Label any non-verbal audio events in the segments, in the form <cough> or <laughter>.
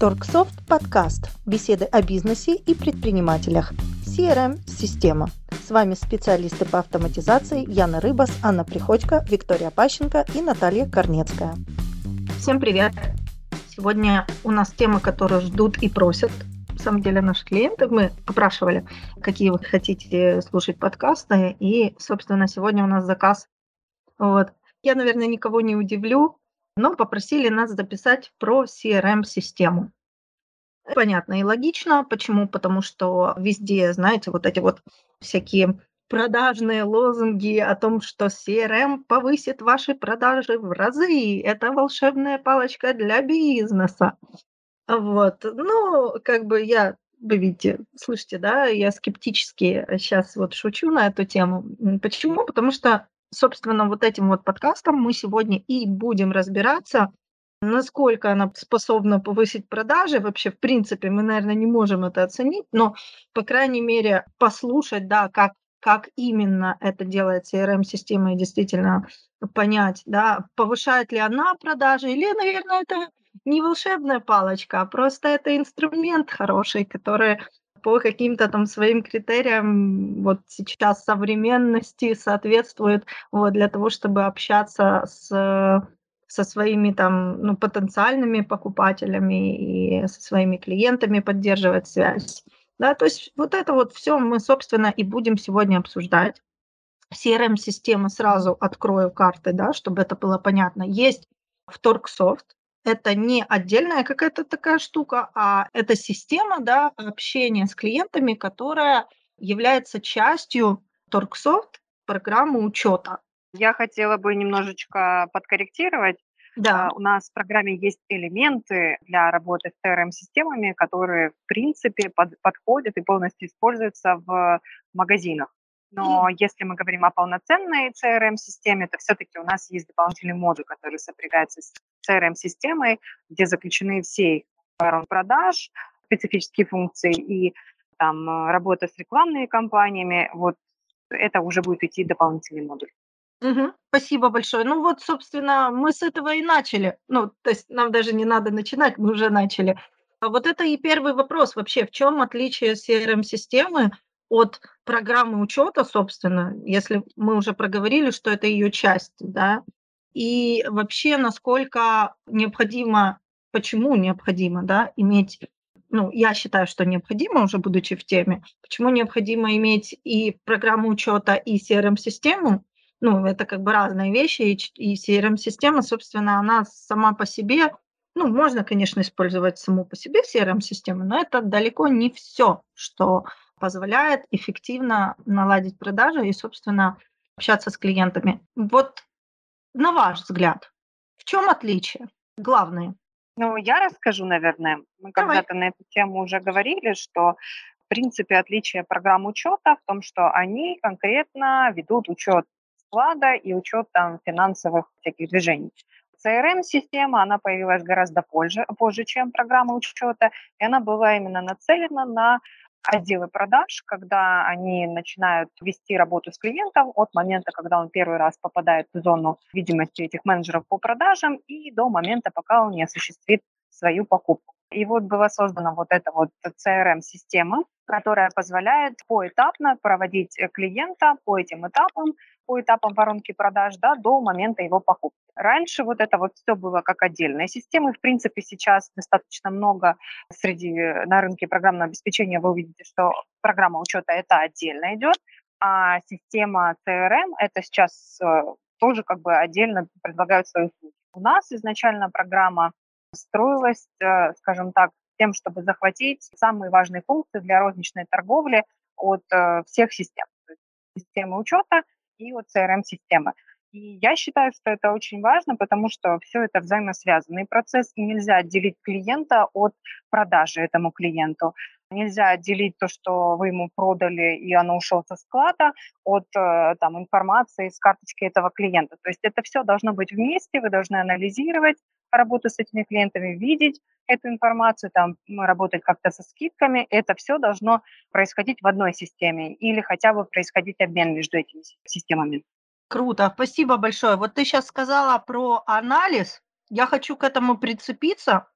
Торксофт подкаст. Беседы о бизнесе и предпринимателях. CRM-система. С вами специалисты по автоматизации Яна Рыбас, Анна Приходько, Виктория Пащенко и Наталья Корнецкая. Всем привет! Сегодня у нас тема, которую ждут и просят на самом деле наши клиенты. Мы опрашивали, какие вы хотите слушать подкасты. И, собственно, сегодня у нас заказ. Вот. Я, наверное, никого не удивлю, но попросили нас записать про CRM-систему. Понятно и логично. Почему? Потому что везде, знаете, вот эти вот всякие продажные лозунги о том, что CRM повысит ваши продажи в разы. Это волшебная палочка для бизнеса. Вот. Ну, как бы я, вы видите, слышите, да, я скептически сейчас вот шучу на эту тему. Почему? Потому что, собственно, вот этим вот подкастом мы сегодня и будем разбираться, насколько она способна повысить продажи. Вообще, в принципе, мы, наверное, не можем это оценить, но, по крайней мере, послушать, да, как, как именно это делает CRM-система и действительно понять, да, повышает ли она продажи или, наверное, это не волшебная палочка, а просто это инструмент хороший, который по каким-то там своим критериям вот сейчас современности соответствует вот, для того, чтобы общаться с со своими там, ну, потенциальными покупателями и со своими клиентами поддерживать связь. Да, то есть вот это вот все мы, собственно, и будем сегодня обсуждать. CRM-система сразу открою карты, да, чтобы это было понятно. Есть в Торксофт, это не отдельная какая-то такая штука, а это система да, общения с клиентами, которая является частью Торксофт программы учета. Я хотела бы немножечко подкорректировать. Да. Uh, у нас в программе есть элементы для работы с CRM-системами, которые, в принципе, под, подходят и полностью используются в магазинах. Но mm. если мы говорим о полноценной CRM-системе, то все-таки у нас есть дополнительный модуль, который сопрягается с CRM-системой, где заключены все ворон продаж, специфические функции и там работа с рекламными кампаниями. Вот это уже будет идти дополнительный модуль. Угу. Спасибо большое. Ну вот, собственно, мы с этого и начали. Ну, то есть нам даже не надо начинать, мы уже начали. А вот это и первый вопрос вообще. В чем отличие CRM-системы от программы учета, собственно, если мы уже проговорили, что это ее часть, да, и вообще насколько необходимо, почему необходимо, да, иметь ну, я считаю, что необходимо, уже будучи в теме, почему необходимо иметь и программу учета, и CRM-систему, ну, это как бы разные вещи, и, CRM-система, собственно, она сама по себе, ну, можно, конечно, использовать саму по себе CRM-систему, но это далеко не все, что позволяет эффективно наладить продажи и, собственно, общаться с клиентами. Вот на ваш взгляд, в чем отличие? Главное. Ну, я расскажу, наверное. Мы когда-то на эту тему уже говорили, что в принципе отличие программ учета в том, что они конкретно ведут учет склада и учет там финансовых всяких движений. CRM-система, она появилась гораздо позже, позже, чем программа учета, и она была именно нацелена на отделы продаж, когда они начинают вести работу с клиентом от момента, когда он первый раз попадает в зону видимости этих менеджеров по продажам и до момента, пока он не осуществит свою покупку. И вот была создана вот эта вот CRM-система, которая позволяет поэтапно проводить э, клиента по этим этапам, по этапам воронки продаж да, до момента его покупки. Раньше вот это вот все было как отдельная система. И, в принципе, сейчас достаточно много среди э, на рынке программного обеспечения вы увидите, что программа учета это отдельно идет, а система CRM это сейчас э, тоже как бы отдельно предлагают свои услуги. У нас изначально программа строилась, скажем так, тем, чтобы захватить самые важные функции для розничной торговли от э, всех систем. Системы учета и от CRM-системы. И я считаю, что это очень важно, потому что все это взаимосвязанный процесс, нельзя отделить клиента от продажи этому клиенту. Нельзя отделить то, что вы ему продали, и оно ушло со склада, от э, там, информации с карточки этого клиента. То есть это все должно быть вместе, вы должны анализировать работу с этими клиентами, видеть эту информацию, там, работать как-то со скидками. Это все должно происходить в одной системе или хотя бы происходить обмен между этими системами. Круто, спасибо большое. Вот ты сейчас сказала про анализ. Я хочу к этому прицепиться,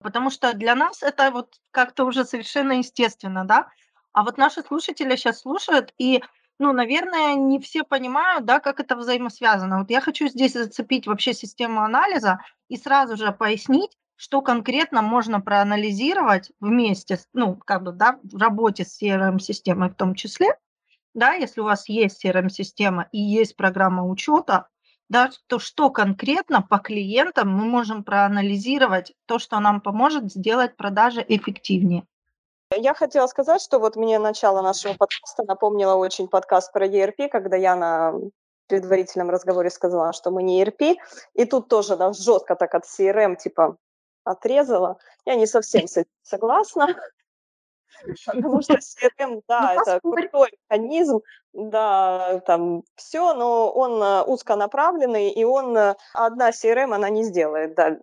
Потому что для нас это вот как-то уже совершенно естественно, да. А вот наши слушатели сейчас слушают, и, ну, наверное, не все понимают, да, как это взаимосвязано. Вот я хочу здесь зацепить вообще систему анализа и сразу же пояснить, что конкретно можно проанализировать вместе, ну, как бы, да, в работе с CRM-системой в том числе, да, если у вас есть CRM-система и есть программа учета, да, то что конкретно по клиентам мы можем проанализировать, то, что нам поможет сделать продажи эффективнее. Я хотела сказать, что вот мне начало нашего подкаста напомнило очень подкаст про ERP, когда я на предварительном разговоре сказала, что мы не ERP, и тут тоже да, жестко так от CRM типа отрезала. Я не совсем с этим согласна, потому что CRM, <laughs> да, ну, это крутой механизм, да, там все, но он э, узконаправленный, и он, э, одна CRM, она не сделает, да,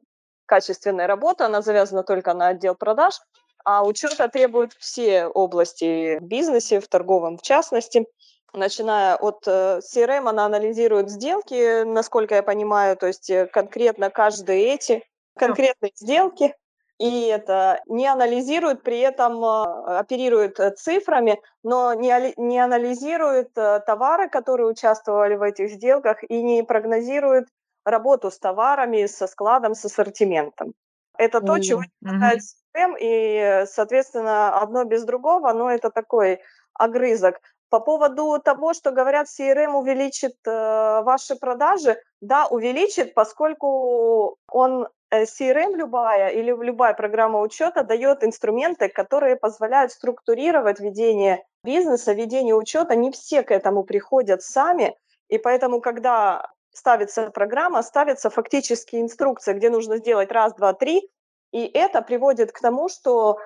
качественной работы, она завязана только на отдел продаж, а учета требуют все области в бизнесе, в торговом в частности. Начиная от э, CRM, она анализирует сделки, насколько я понимаю, то есть конкретно каждые эти конкретные сделки, и это не анализирует, при этом э, оперирует э, цифрами, но не, не анализирует э, товары, которые участвовали в этих сделках, и не прогнозирует работу с товарами, со складом, с ассортиментом. Это то, чего не хватает систем, и, соответственно, одно без другого, но это такой огрызок. По поводу того, что говорят, CRM увеличит э, ваши продажи, да, увеличит, поскольку он CRM любая или любая программа учета дает инструменты, которые позволяют структурировать ведение бизнеса, ведение учета. Не все к этому приходят сами, и поэтому, когда ставится программа, ставится фактически инструкция, где нужно сделать раз, два, три, и это приводит к тому, что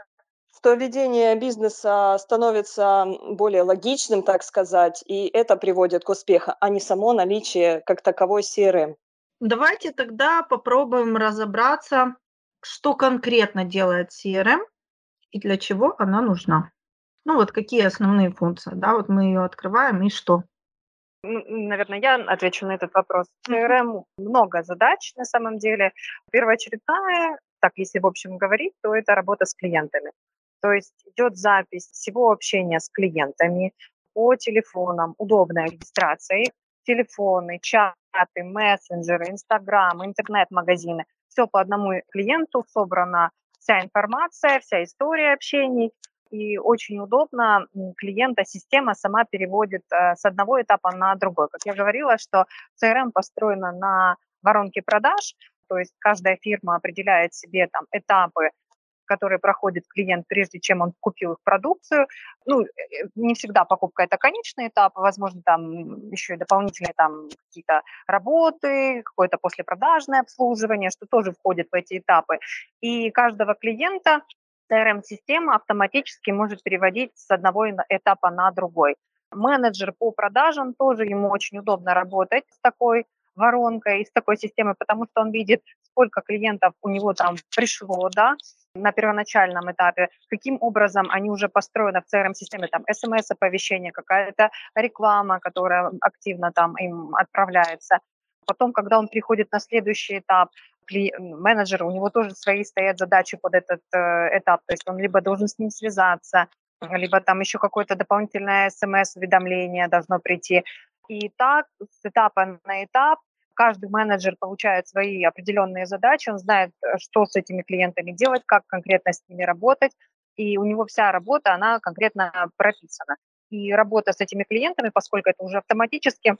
что ведение бизнеса становится более логичным, так сказать, и это приводит к успеху, а не само наличие как таковой CRM. Давайте тогда попробуем разобраться, что конкретно делает CRM и для чего она нужна. Ну вот какие основные функции, да, вот мы ее открываем и что? Наверное, я отвечу на этот вопрос. CRM много задач на самом деле. Первоочередная, так если в общем говорить, то это работа с клиентами. То есть идет запись всего общения с клиентами по телефонам, удобная регистрация, телефоны, чаты, мессенджеры, Инстаграм, интернет-магазины. Все по одному клиенту собрана вся информация, вся история общений. И очень удобно клиента система сама переводит э, с одного этапа на другой. Как я говорила, что CRM построена на воронке продаж, то есть каждая фирма определяет себе там этапы которые проходит клиент, прежде чем он купил их продукцию. Ну, э, не всегда покупка это конечный этап, возможно, там еще и дополнительные там какие-то работы, какое-то послепродажное обслуживание, что тоже входит в эти этапы. И каждого клиента CRM-система автоматически может переводить с одного этапа на другой. Менеджер по продажам тоже ему очень удобно работать с такой воронкой, с такой системой, потому что он видит, сколько клиентов у него там пришло, да, на первоначальном этапе, каким образом они уже построены в CRM-системе, там, смс-оповещение, какая-то реклама, которая активно там им отправляется. Потом, когда он приходит на следующий этап, менеджер, у него тоже свои стоят задачи под этот э, этап, то есть он либо должен с ним связаться, либо там еще какое-то дополнительное смс-уведомление должно прийти. И так с этапа на этап каждый менеджер получает свои определенные задачи, он знает, э, что с этими клиентами делать, как конкретно с ними работать, и у него вся работа, она конкретно прописана. И работа с этими клиентами, поскольку это уже автоматически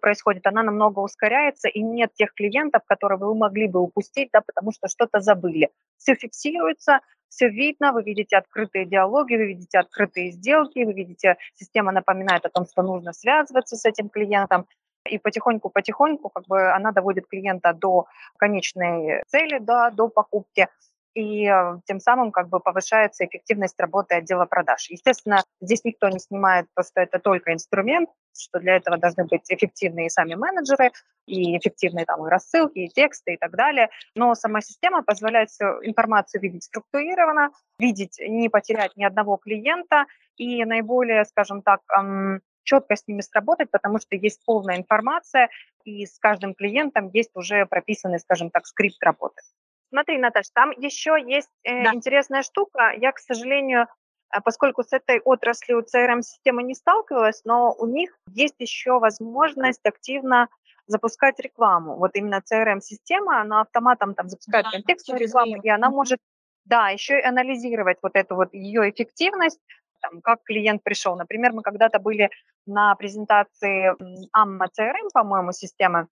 происходит, она намного ускоряется, и нет тех клиентов, которые вы могли бы упустить, да, потому что что-то забыли. Все фиксируется, все видно, вы видите открытые диалоги, вы видите открытые сделки, вы видите, система напоминает о том, что нужно связываться с этим клиентом, и потихоньку-потихоньку как бы она доводит клиента до конечной цели, да, до покупки и э, тем самым как бы повышается эффективность работы отдела продаж. Естественно, здесь никто не снимает то, что это только инструмент, что для этого должны быть эффективные сами менеджеры, и эффективные там и рассылки, и тексты и так далее. Но сама система позволяет всю информацию видеть структурированно, видеть, не потерять ни одного клиента, и наиболее, скажем так, четко с ними сработать, потому что есть полная информация, и с каждым клиентом есть уже прописанный, скажем так, скрипт работы. Смотри, Наташ, там еще есть э, да. интересная штука. Я, к сожалению, э, поскольку с этой отраслью CRM-системы не сталкивалась, но у них есть еще возможность активно запускать рекламу. Вот именно CRM-система, она автоматом там запускает да, контекстную рекламу, и она может, да, еще и анализировать вот эту вот ее эффективность, там, как клиент пришел. Например, мы когда-то были на презентации AMMA CRM, по-моему, системы,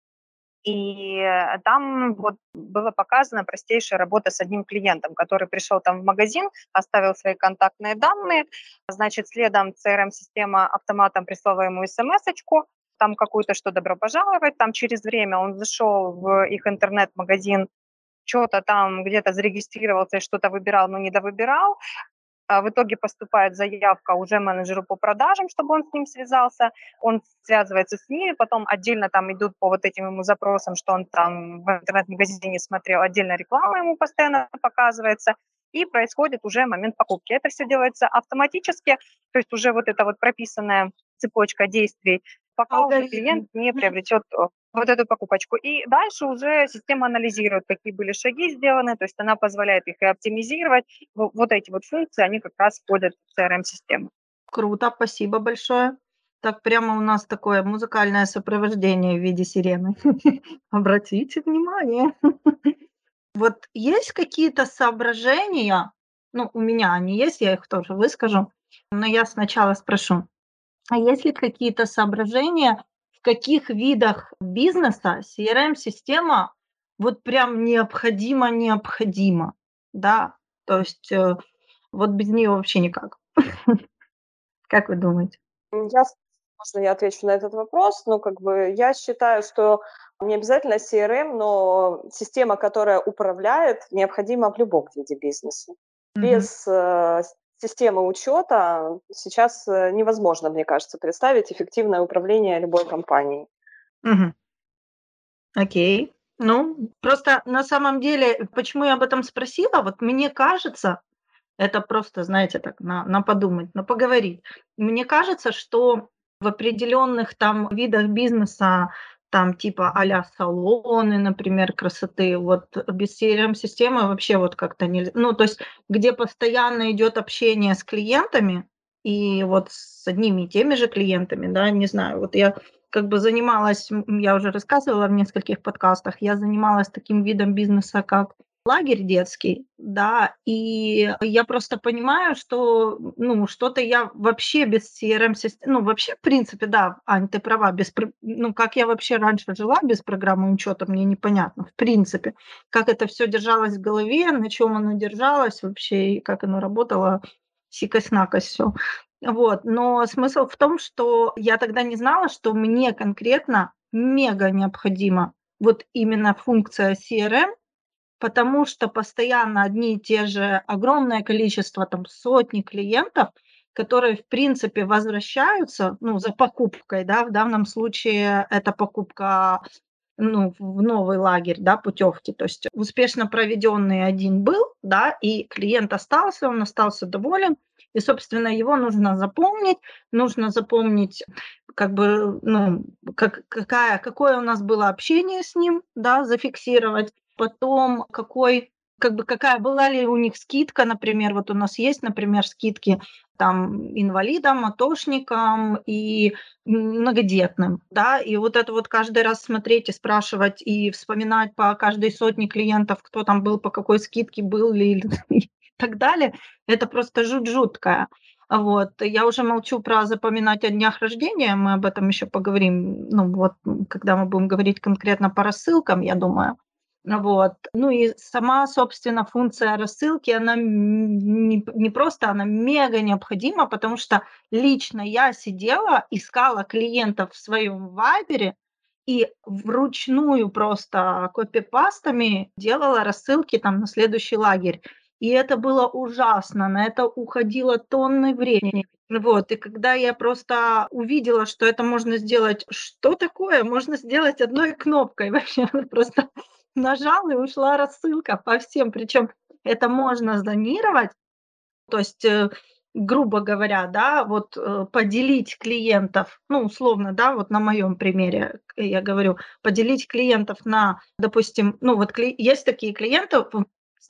и э, там вот было показано простейшая работа с одним клиентом, который пришел там в магазин, оставил свои контактные данные, значит, следом CRM-система автоматом прислала ему смс-очку, там какую-то, что добро пожаловать, там через время он зашел в их интернет-магазин, что-то там где-то зарегистрировался, что-то выбирал, но не довыбирал, в итоге поступает заявка уже менеджеру по продажам, чтобы он с ним связался, он связывается с ними, потом отдельно там идут по вот этим ему запросам, что он там в интернет-магазине смотрел, отдельно реклама ему постоянно показывается, и происходит уже момент покупки. Это все делается автоматически, то есть уже вот эта вот прописанная цепочка действий, пока уже клиент не приобретет э, вот эту покупочку. И дальше уже система анализирует, какие были шаги сделаны, то есть она позволяет их и оптимизировать. Вот эти вот функции, они как раз входят в CRM-систему. Круто, спасибо большое. Так прямо у нас такое музыкальное сопровождение в виде сирены. <laughs> Обратите внимание. <laughs> Вот есть какие-то соображения, ну, у меня они есть, я их тоже выскажу, но я сначала спрошу, а есть ли какие-то соображения, в каких видах бизнеса CRM-система вот прям необходимо-необходимо, да, то есть э, вот без нее вообще никак. <laughs> Как вы думаете? Я, можно я отвечу на этот вопрос? Ну, как бы я считаю, что не обязательно CRM, но система, которая управляет, необходима в любом виде бизнеса. Без э, системы учета сейчас э, невозможно, мне кажется, представить эффективное управление любой компанией. Угу. Окей. Ну, просто на самом деле, почему я об этом спросила, вот мне кажется, это просто, знаете, так, на, на подумать, на поговорить. Мне кажется, что в определенных там видах бизнеса там типа а салоны, например, красоты. Вот без CRM-системы вообще вот как-то нельзя. Ну, то есть где постоянно идет общение с клиентами, и вот с одними и теми же клиентами, да, не знаю, вот я как бы занималась, я уже рассказывала в нескольких подкастах, я занималась таким видом бизнеса, как лагерь детский, да, и я просто понимаю, что, ну, что-то я вообще без CRM-системы, ну, вообще, в принципе, да, Ань, ты права, без, ну, как я вообще раньше жила без программы учета, мне непонятно, в принципе, как это все держалось в голове, на чем оно держалось вообще, и как оно работало, сикость-накость все. Вот, но смысл в том, что я тогда не знала, что мне конкретно мега необходима вот именно функция CRM, потому что постоянно одни и те же огромное количество, там сотни клиентов, которые, в принципе, возвращаются, ну, за покупкой, да, в данном случае это покупка ну, в новый лагерь, да, путевки. То есть успешно проведенный один был, да, и клиент остался, он остался доволен, и, собственно, его нужно запомнить, нужно запомнить, как бы, ну, как, какая, какое у нас было общение с ним, да, зафиксировать, потом какой как бы какая была ли у них скидка, например, вот у нас есть, например, скидки там инвалидам, атошникам и многодетным, да, и вот это вот каждый раз смотреть и спрашивать и вспоминать по каждой сотне клиентов, кто там был, по какой скидке был ли <laughs> и так далее, это просто жуть жуткая. Вот. Я уже молчу про запоминать о днях рождения, мы об этом еще поговорим, ну вот, когда мы будем говорить конкретно по рассылкам, я думаю. Вот. Ну и сама, собственно, функция рассылки, она не, не просто, она мега необходима, потому что лично я сидела, искала клиентов в своем вайбере и вручную просто копипастами делала рассылки там на следующий лагерь. И это было ужасно, на это уходило тонны времени. Вот, и когда я просто увидела, что это можно сделать, что такое, можно сделать одной кнопкой вообще, <laughs> просто нажал и ушла рассылка по всем. Причем это можно зонировать. То есть э, грубо говоря, да, вот э, поделить клиентов, ну, условно, да, вот на моем примере я говорю, поделить клиентов на, допустим, ну, вот есть такие клиенты,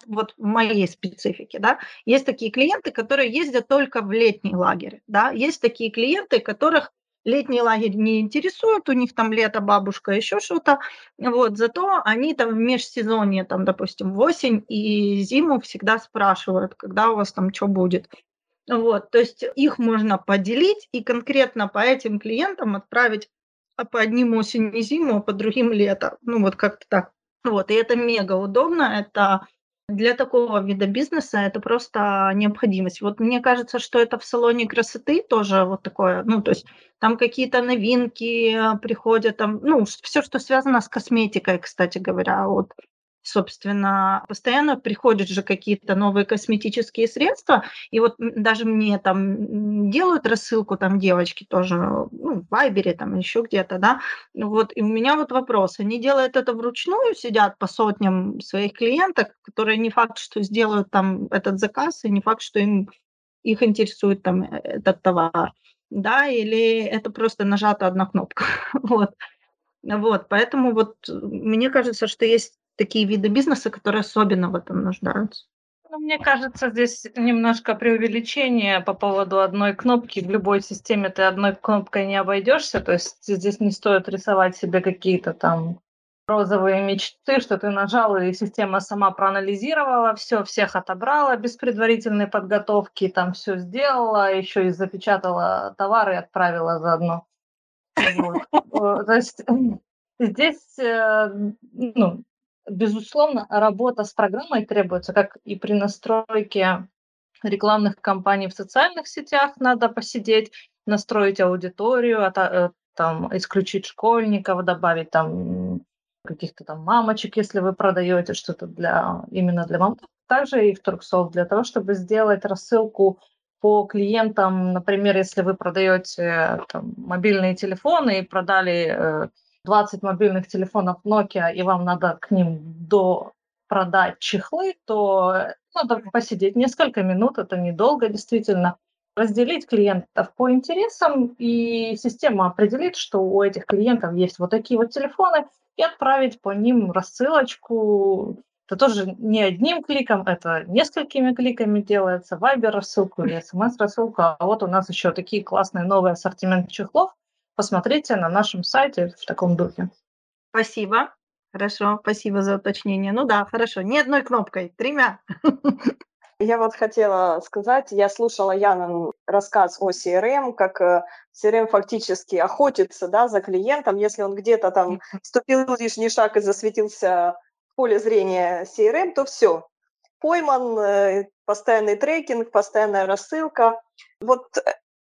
вот в моей специфике, да, есть такие клиенты, которые ездят только в летний лагерь, да, есть такие клиенты, которых летний лагерь не интересует, у них там лето, бабушка, еще что-то, вот, зато они там в межсезонье, там, допустим, в осень и зиму всегда спрашивают, когда у вас там что будет. Вот, то есть их можно поделить и конкретно по этим клиентам отправить а по одним осень и зиму, а по другим лето. Ну, вот как-то так. Вот, и это мега удобно, это для такого вида бизнеса это просто необходимость. Вот мне кажется, что это в салоне красоты тоже вот такое, ну, то есть там какие-то новинки приходят, там, ну, все, что связано с косметикой, кстати говоря, вот собственно, постоянно приходят же какие-то новые косметические средства, и вот даже мне там делают рассылку, там девочки тоже, ну, в Вайбере, там еще где-то, да, вот, и у меня вот вопрос, они делают это вручную, сидят по сотням своих клиенток, которые не факт, что сделают там этот заказ, и не факт, что им их интересует там э, этот товар, да, или это просто нажата одна кнопка, <laughs> вот. Вот, поэтому вот мне кажется, что есть такие виды бизнеса, которые особенно в этом нуждаются. Ну, мне кажется, здесь немножко преувеличение по поводу одной кнопки. В любой системе ты одной кнопкой не обойдешься. То есть здесь не стоит рисовать себе какие-то там розовые мечты, что ты нажал, и система сама проанализировала все, всех отобрала без предварительной подготовки, там все сделала, еще и запечатала товар и отправила заодно. Вот. То есть здесь э, ну, безусловно, работа с программой требуется, как и при настройке рекламных кампаний в социальных сетях надо посидеть, настроить аудиторию, а э, там, исключить школьников, добавить там каких-то там мамочек, если вы продаете что-то для именно для мам. Также и в Турксофт для того, чтобы сделать рассылку по клиентам, например, если вы продаете там, мобильные телефоны и продали э, 20 мобильных телефонов Nokia, и вам надо к ним до продать чехлы, то надо посидеть несколько минут, это недолго действительно, разделить клиентов по интересам, и система определит, что у этих клиентов есть вот такие вот телефоны, и отправить по ним рассылочку. Это тоже не одним кликом, это несколькими кликами делается. Viber рассылку или SMS рассылку. А вот у нас еще такие классные новые ассортимент чехлов, посмотрите на нашем сайте в таком духе. Спасибо. Хорошо, спасибо за уточнение. Ну да, хорошо, не одной кнопкой, тремя. <laughs> Я вот хотела сказать, я слушала Янин рассказ о CRM, как CRM фактически охотится да, за клиентом, если он где-то там вступил лишний шаг и засветился в поле зрения CRM, то все, пойман, э, постоянный трекинг, постоянная рассылка. Вот э,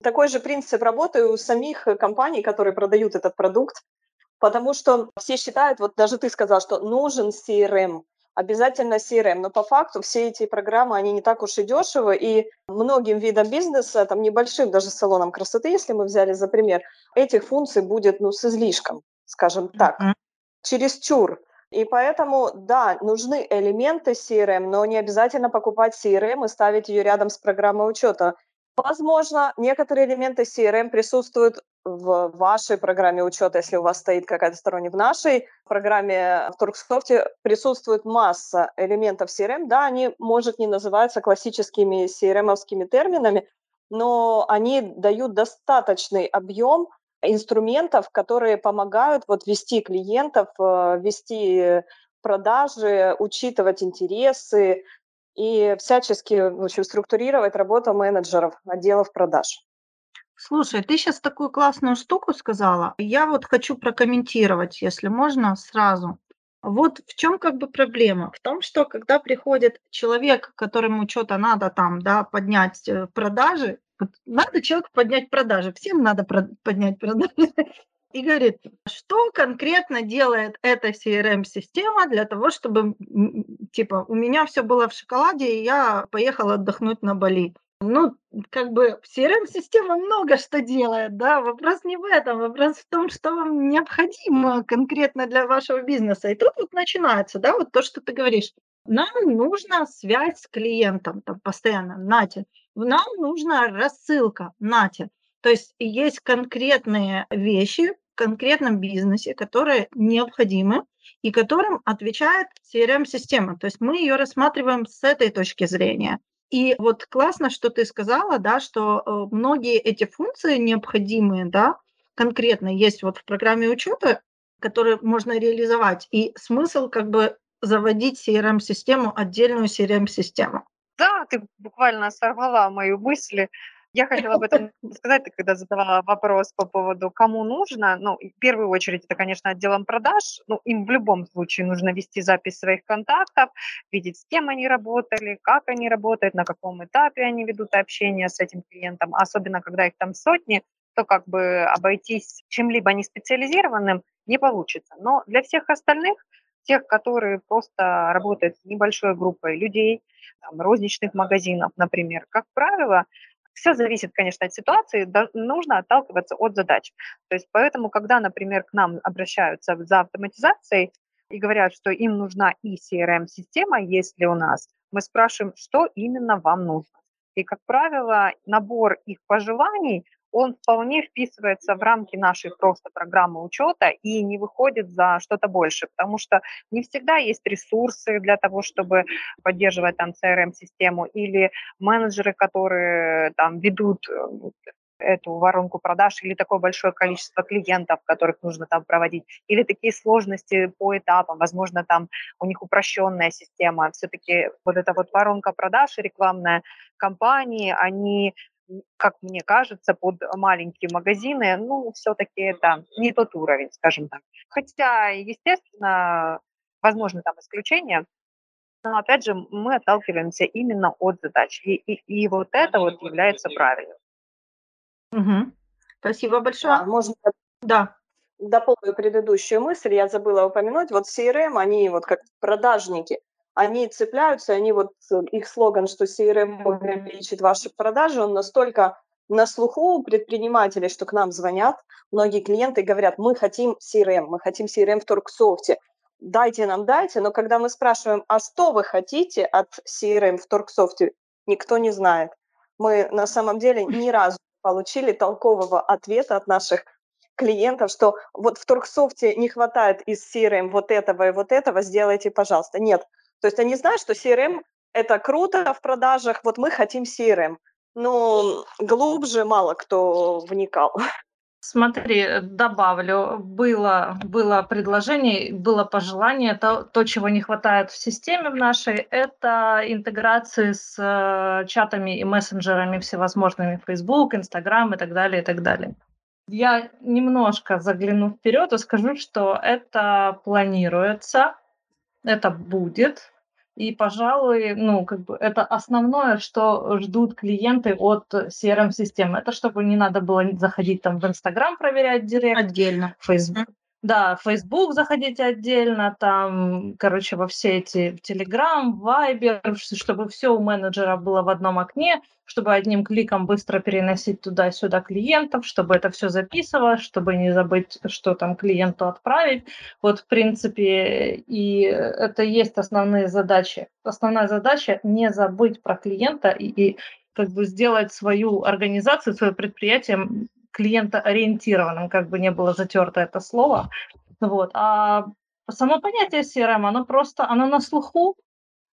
такой же принцип работы у самих э, компаний, которые продают этот продукт, потому что все считают, вот даже ты сказал, что нужен CRM, обязательно CRM, но по факту все эти программы, они не так уж и дешевы, и многим видам бизнеса, там небольшим даже салоном красоты, если мы взяли за пример, этих функций будет, ну, с излишком, скажем так, mm-hmm. чересчур. И поэтому, да, нужны элементы CRM, но не обязательно покупать CRM и ставить ее рядом с программой учета. Возможно, некоторые элементы CRM присутствуют в вашей программе учета, если у вас стоит какая-то сторонняя. В нашей программе в Турксофте присутствует масса элементов CRM. Да, они, может, не называются классическими CRM-овскими терминами, но они дают достаточный объем инструментов, которые помогают вот вести клиентов, э, вести продажи, учитывать интересы, и всячески в общем, структурировать работу менеджеров отделов продаж. Слушай, ты сейчас такую классную штуку сказала. Я вот хочу прокомментировать, если можно, сразу. Вот в чем как бы проблема? В том, что когда приходит человек, которому что-то надо там, да, поднять э, продажи, надо человеку поднять продажи, всем надо поднять продажи <laughs> и говорит, что конкретно делает эта CRM-система для того, чтобы, типа, у меня все было в шоколаде, и я поехала отдохнуть на Бали. Ну, как бы CRM-система много что делает, да, вопрос не в этом, вопрос в том, что вам необходимо конкретно для вашего бизнеса. И тут вот начинается, да, вот то, что ты говоришь. Нам нужна связь с клиентом там, постоянно, нате. Нам нужна рассылка, нате. То есть есть конкретные вещи конкретном бизнесе, которые необходимы и которым отвечает CRM-система. То есть мы ее рассматриваем с этой точки зрения. И вот классно, что ты сказала, да, что э, многие эти функции необходимые, да, конкретно есть вот в программе учета, которые можно реализовать. И смысл как бы заводить CRM-систему, отдельную CRM-систему. Да, ты буквально сорвала мою мысль. Я хотела об этом сказать, когда задавала вопрос по поводу, кому нужно. Ну, в первую очередь, это, конечно, отделом продаж. Ну, им в любом случае нужно вести запись своих контактов, видеть, с кем они работали, как они работают, на каком этапе они ведут общение с этим клиентом. Особенно, когда их там сотни, то как бы обойтись чем-либо не специализированным не получится. Но для всех остальных, тех, которые просто работают с небольшой группой людей, там, розничных магазинов, например, как правило, все зависит, конечно, от ситуации, нужно отталкиваться от задач. То есть поэтому, когда, например, к нам обращаются за автоматизацией и говорят, что им нужна и CRM-система, есть ли у нас, мы спрашиваем, что именно вам нужно. И, как правило, набор их пожеланий он вполне вписывается в рамки нашей просто программы учета и не выходит за что-то больше, потому что не всегда есть ресурсы для того, чтобы поддерживать там CRM-систему или менеджеры, которые там ведут э, эту воронку продаж или такое большое количество клиентов, которых нужно там проводить, или такие сложности по этапам, возможно, там у них упрощенная система, все-таки вот эта вот воронка продаж и рекламная кампании, они как мне кажется, под маленькие магазины, ну, все-таки это не тот уровень, скажем так. Хотя, естественно, возможно, там исключения, но, опять же, мы отталкиваемся именно от задач. И, и, и вот это вот является правильным. Угу. Спасибо большое. Да, можно да. дополню предыдущую мысль, я забыла упомянуть. Вот CRM, они вот как продажники – они цепляются, они вот, э, их слоган, что CRM увеличит ваши продажи, он настолько на слуху у предпринимателей, что к нам звонят многие клиенты и говорят, мы хотим CRM, мы хотим CRM в Торксофте, дайте нам, дайте, но когда мы спрашиваем, а что вы хотите от CRM в Торксофте, никто не знает. Мы на самом деле ни разу не получили толкового ответа от наших клиентов, что вот в Торксофте не хватает из CRM вот этого и вот этого, сделайте, пожалуйста. Нет, то есть они знают, что CRM – это круто в продажах, вот мы хотим CRM. Но глубже мало кто вникал. Смотри, добавлю, было, было предложение, было пожелание, то, то, чего не хватает в системе в нашей, это интеграции с э, чатами и мессенджерами всевозможными, Facebook, Instagram и так далее, и так далее. Я немножко загляну вперед и скажу, что это планируется, это будет, и, пожалуй, ну, как бы это основное, что ждут клиенты от CRM-системы. Это чтобы не надо было заходить там в Инстаграм проверять директ. Отдельно. Facebook. Да, Facebook заходите отдельно, там, короче, во все эти, в Telegram, Viber, чтобы все у менеджера было в одном окне, чтобы одним кликом быстро переносить туда-сюда клиентов, чтобы это все записывалось, чтобы не забыть, что там клиенту отправить. Вот, в принципе, и это есть основные задачи. Основная задача не забыть про клиента и, и как бы сделать свою организацию, свое предприятие клиентоориентированным, как бы не было затерто это слово. Вот. А само понятие CRM, оно просто, оно на слуху,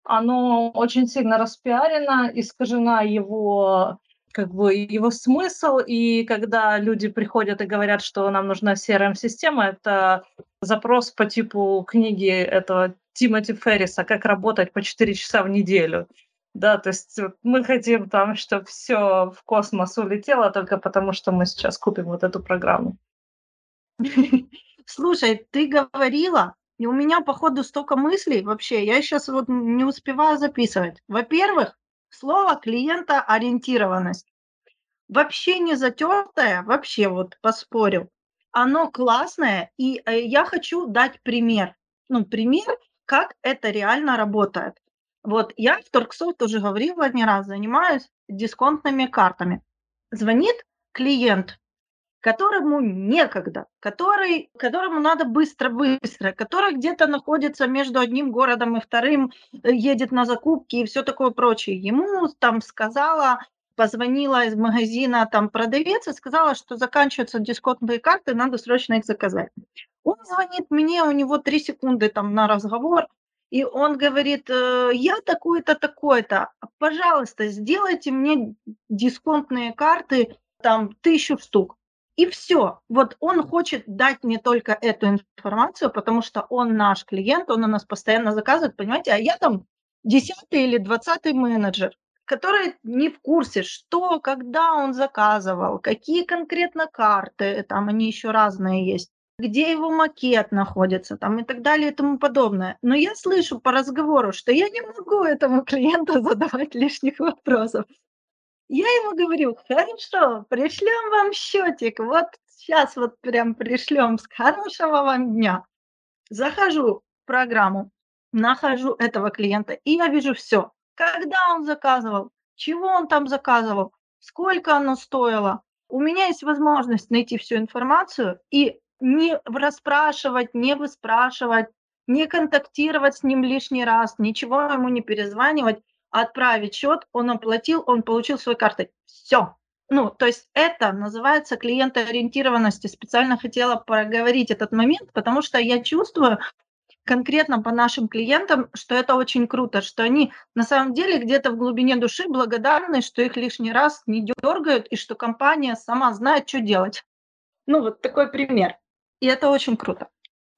оно очень сильно распиарено, искажена его как бы его смысл, и когда люди приходят и говорят, что нам нужна CRM-система, это запрос по типу книги этого Тимоти Ферриса «Как работать по 4 часа в неделю». Да, то есть вот мы хотим там, чтобы все в космос улетело только потому, что мы сейчас купим вот эту программу. <laughs> Слушай, ты говорила, и у меня, походу, столько мыслей вообще, я сейчас вот не успеваю записывать. Во-первых, слово клиентоориентированность. Вообще не затертое, вообще вот поспорил. Оно классное, и э, я хочу дать пример. Ну, пример, как это реально работает. Вот я в Торксофт уже говорила не раз, занимаюсь дисконтными картами. Звонит клиент которому некогда, который, которому надо быстро-быстро, который где-то находится между одним городом и вторым, э, едет на закупки и все такое прочее. Ему там сказала, позвонила из магазина там продавец и сказала, что заканчиваются дисконтные карты, надо срочно их заказать. Он звонит мне, у него три секунды там на разговор, и он говорит, «Э, я такой-то, такой-то, пожалуйста, сделайте мне дисконтные карты, там, тысячу штук. И все. Вот он хочет дать мне только эту информацию, потому что он наш клиент, он у нас постоянно заказывает, понимаете, а я там десятый или двадцатый менеджер, который не в курсе, что, когда он заказывал, какие конкретно карты, там они еще разные есть, где его макет находится, там и так далее и тому подобное. Но я слышу по разговору, что я не могу этому <laughs> клиенту задавать лишних вопросов. Я ему говорю, хорошо, пришлем вам счетик, вот сейчас вот прям пришлем, с хорошего вам дня. Захожу в программу, нахожу этого клиента, и я вижу все. Когда он заказывал, чего он там заказывал, сколько оно стоило. У меня есть возможность найти всю информацию и не расспрашивать, не выспрашивать, не контактировать с ним лишний раз, ничего ему не перезванивать отправить счет, он оплатил, он получил свои карты. Все. Ну, то есть это называется клиентоориентированность. Специально хотела проговорить этот момент, потому что я чувствую конкретно по нашим клиентам, что это очень круто, что они на самом деле где-то в глубине души благодарны, что их лишний раз не дергают и что компания сама знает, что делать. Ну, вот такой пример. И это очень круто.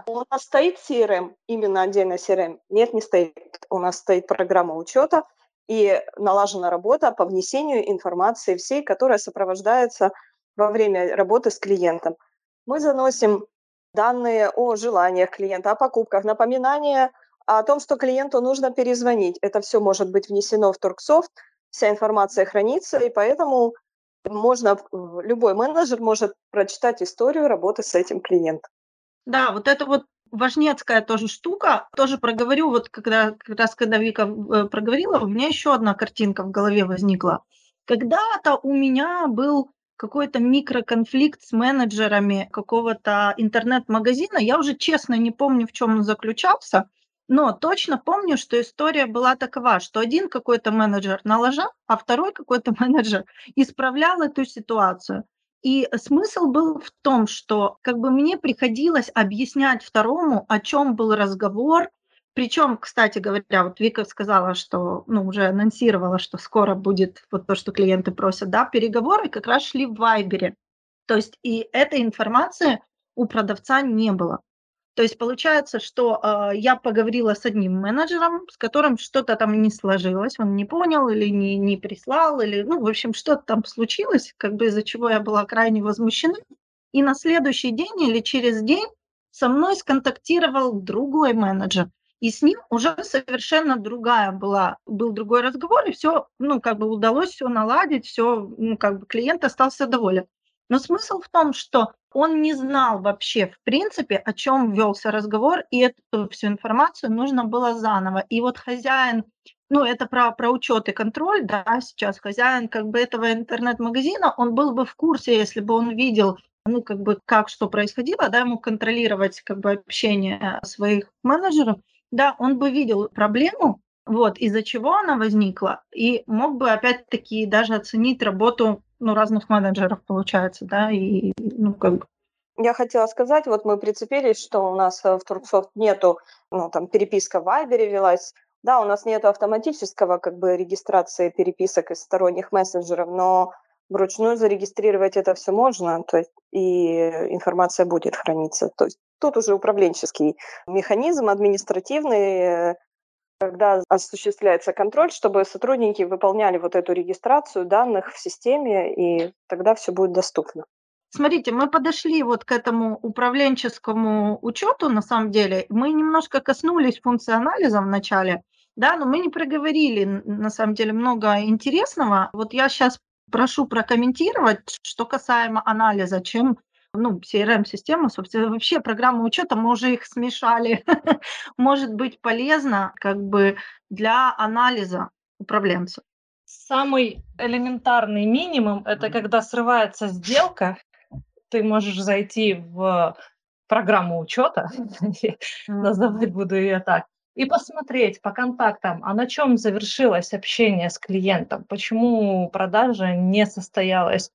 У нас стоит CRM, именно отдельно CRM? Нет, не стоит. У нас стоит программа учета, и налажена работа по внесению информации всей, которая сопровождается во время работы с клиентом. Мы заносим данные о желаниях клиента, о покупках, напоминания о том, что клиенту нужно перезвонить. Это все может быть внесено в Торксофт, вся информация хранится, и поэтому можно, любой менеджер может прочитать историю работы с этим клиентом. Да, вот это вот важнецкая тоже штука. Тоже проговорю, вот когда, как раз когда Вика э, проговорила, у меня еще одна картинка в голове возникла. Когда-то у меня был какой-то микроконфликт с менеджерами какого-то интернет-магазина. Я уже честно не помню, в чем он заключался, но точно помню, что история была такова, что один какой-то менеджер налажал, а второй какой-то <laughs> менеджер исправлял эту ситуацию. И смысл был в том, что как бы мне приходилось объяснять второму, о чем был разговор. Причем, кстати говоря, вот Вика сказала, что, ну, уже анонсировала, что скоро будет вот то, что клиенты просят, да, переговоры как раз шли в Вайбере. То есть и этой информации у продавца не было. То есть получается, что э, я поговорила с одним менеджером, с которым что-то там не сложилось, он не понял или не, не прислал, или, ну, в общем, что-то там случилось, как бы из-за чего я была крайне возмущена. И на следующий день или через день со мной сконтактировал другой менеджер. И с ним уже совершенно другая была, был другой разговор, и все, ну, как бы удалось все наладить, все, ну, как бы клиент остался доволен. Но смысл в том, что он не знал вообще, в принципе, о чем велся разговор, и эту всю информацию нужно было заново. И вот хозяин, ну, это про, про учет и контроль, да, сейчас хозяин как бы этого интернет-магазина, он был бы в курсе, если бы он видел, ну, как бы, как что происходило, да, ему контролировать как бы общение своих менеджеров, да, он бы видел проблему, вот, из-за чего она возникла, и мог бы опять-таки даже оценить работу ну, разных менеджеров получается, да, и, ну, как бы. Я хотела сказать, вот мы прицепились, что у нас э, в Турксофт нету, ну, там, переписка в Вайбере велась, да, у нас нету автоматического, как бы, регистрации переписок из сторонних мессенджеров, но вручную зарегистрировать это все можно, то есть и информация будет храниться. То есть тут уже управленческий механизм, административный, э, когда осуществляется контроль, чтобы сотрудники выполняли вот эту регистрацию данных в системе, и тогда все будет доступно. Смотрите, мы подошли вот к этому управленческому учету, на самом деле. Мы немножко коснулись функции анализа в начале, да, но мы не проговорили, на самом деле, много интересного. Вот я сейчас прошу прокомментировать, что касаемо анализа, чем ну, CRM-система, собственно, вообще программа учета, мы уже их смешали, <laughs> может быть полезно как бы для анализа управленца. Самый элементарный минимум – это когда срывается сделка, ты можешь зайти в программу учета, <laughs> называть буду ее так, и посмотреть по контактам, а на чем завершилось общение с клиентом, почему продажа не состоялась,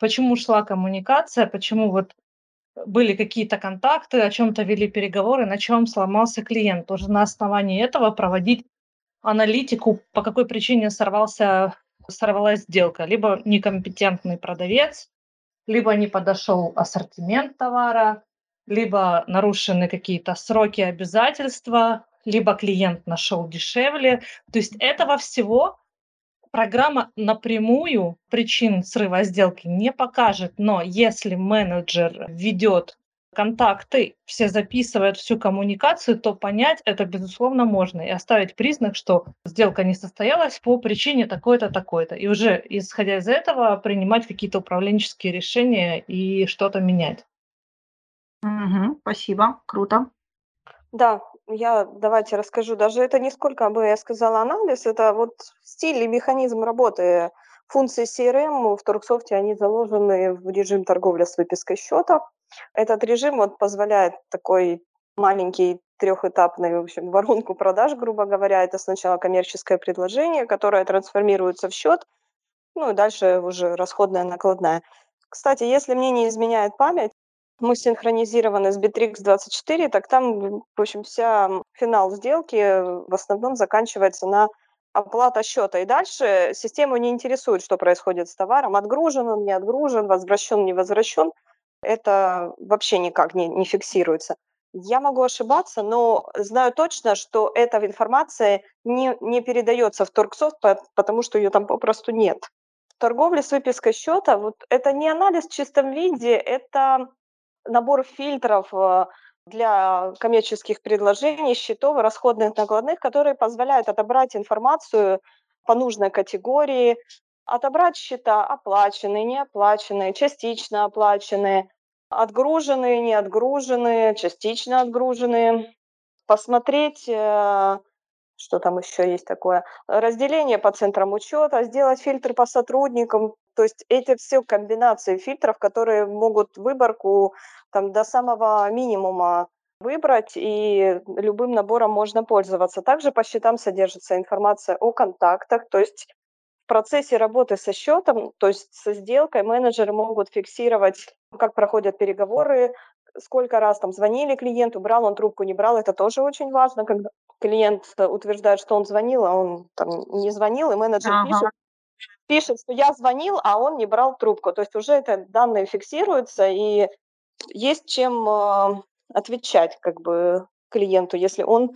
почему шла коммуникация, почему вот были какие-то контакты, о чем-то вели переговоры, на чем сломался клиент. Уже на основании этого проводить аналитику, по какой причине сорвался, сорвалась сделка. Либо некомпетентный продавец, либо не подошел ассортимент товара, либо нарушены какие-то сроки обязательства, либо клиент нашел дешевле. То есть этого всего программа напрямую причин срыва сделки не покажет, но если менеджер ведет контакты, все записывают всю коммуникацию, то понять это, безусловно, можно и оставить признак, что сделка не состоялась по причине такой-то, такой-то. И уже, исходя из этого, принимать какие-то управленческие решения и что-то менять. Угу, спасибо, круто. Да, я давайте расскажу. Даже это не сколько бы я сказала анализ, это вот стиль и механизм работы функции CRM в Торксофте, они заложены в режим торговли с выпиской счета. Этот режим вот позволяет такой маленький трехэтапный, в общем, воронку продаж, грубо говоря. Это сначала коммерческое предложение, которое трансформируется в счет, ну и дальше уже расходная накладная. Кстати, если мне не изменяет память, мы синхронизированы с Bittrex24, так там, в общем, вся финал сделки в основном заканчивается на оплата счета. И дальше систему не интересует, что происходит с товаром, отгружен он, не отгружен, возвращен, не возвращен. Это вообще никак не, не фиксируется. Я могу ошибаться, но знаю точно, что эта информация не, не передается в Торксофт, потому что ее там попросту нет. Торговля с выпиской счета, вот это не анализ в чистом виде, это набор фильтров э, для коммерческих предложений, счетов, расходных накладных, которые позволяют отобрать информацию по нужной категории, отобрать счета оплаченные, неоплаченные, частично оплаченные, отгруженные, не отгруженные, частично отгруженные, посмотреть э, что там еще есть такое, разделение по центрам учета, сделать фильтр по сотрудникам, то есть эти все комбинации фильтров, которые могут выборку там, до самого минимума выбрать, и любым набором можно пользоваться. Также по счетам содержится информация о контактах, то есть в процессе работы со счетом, то есть со сделкой менеджеры могут фиксировать, как проходят переговоры, сколько раз там звонили клиенту, брал он трубку, не брал, это тоже очень важно, когда клиент утверждает, что он звонил, а он там не звонил, и менеджер ага. пишет, пишет, что я звонил, а он не брал трубку. То есть уже это данные фиксируются, и есть чем э, отвечать как бы клиенту, если он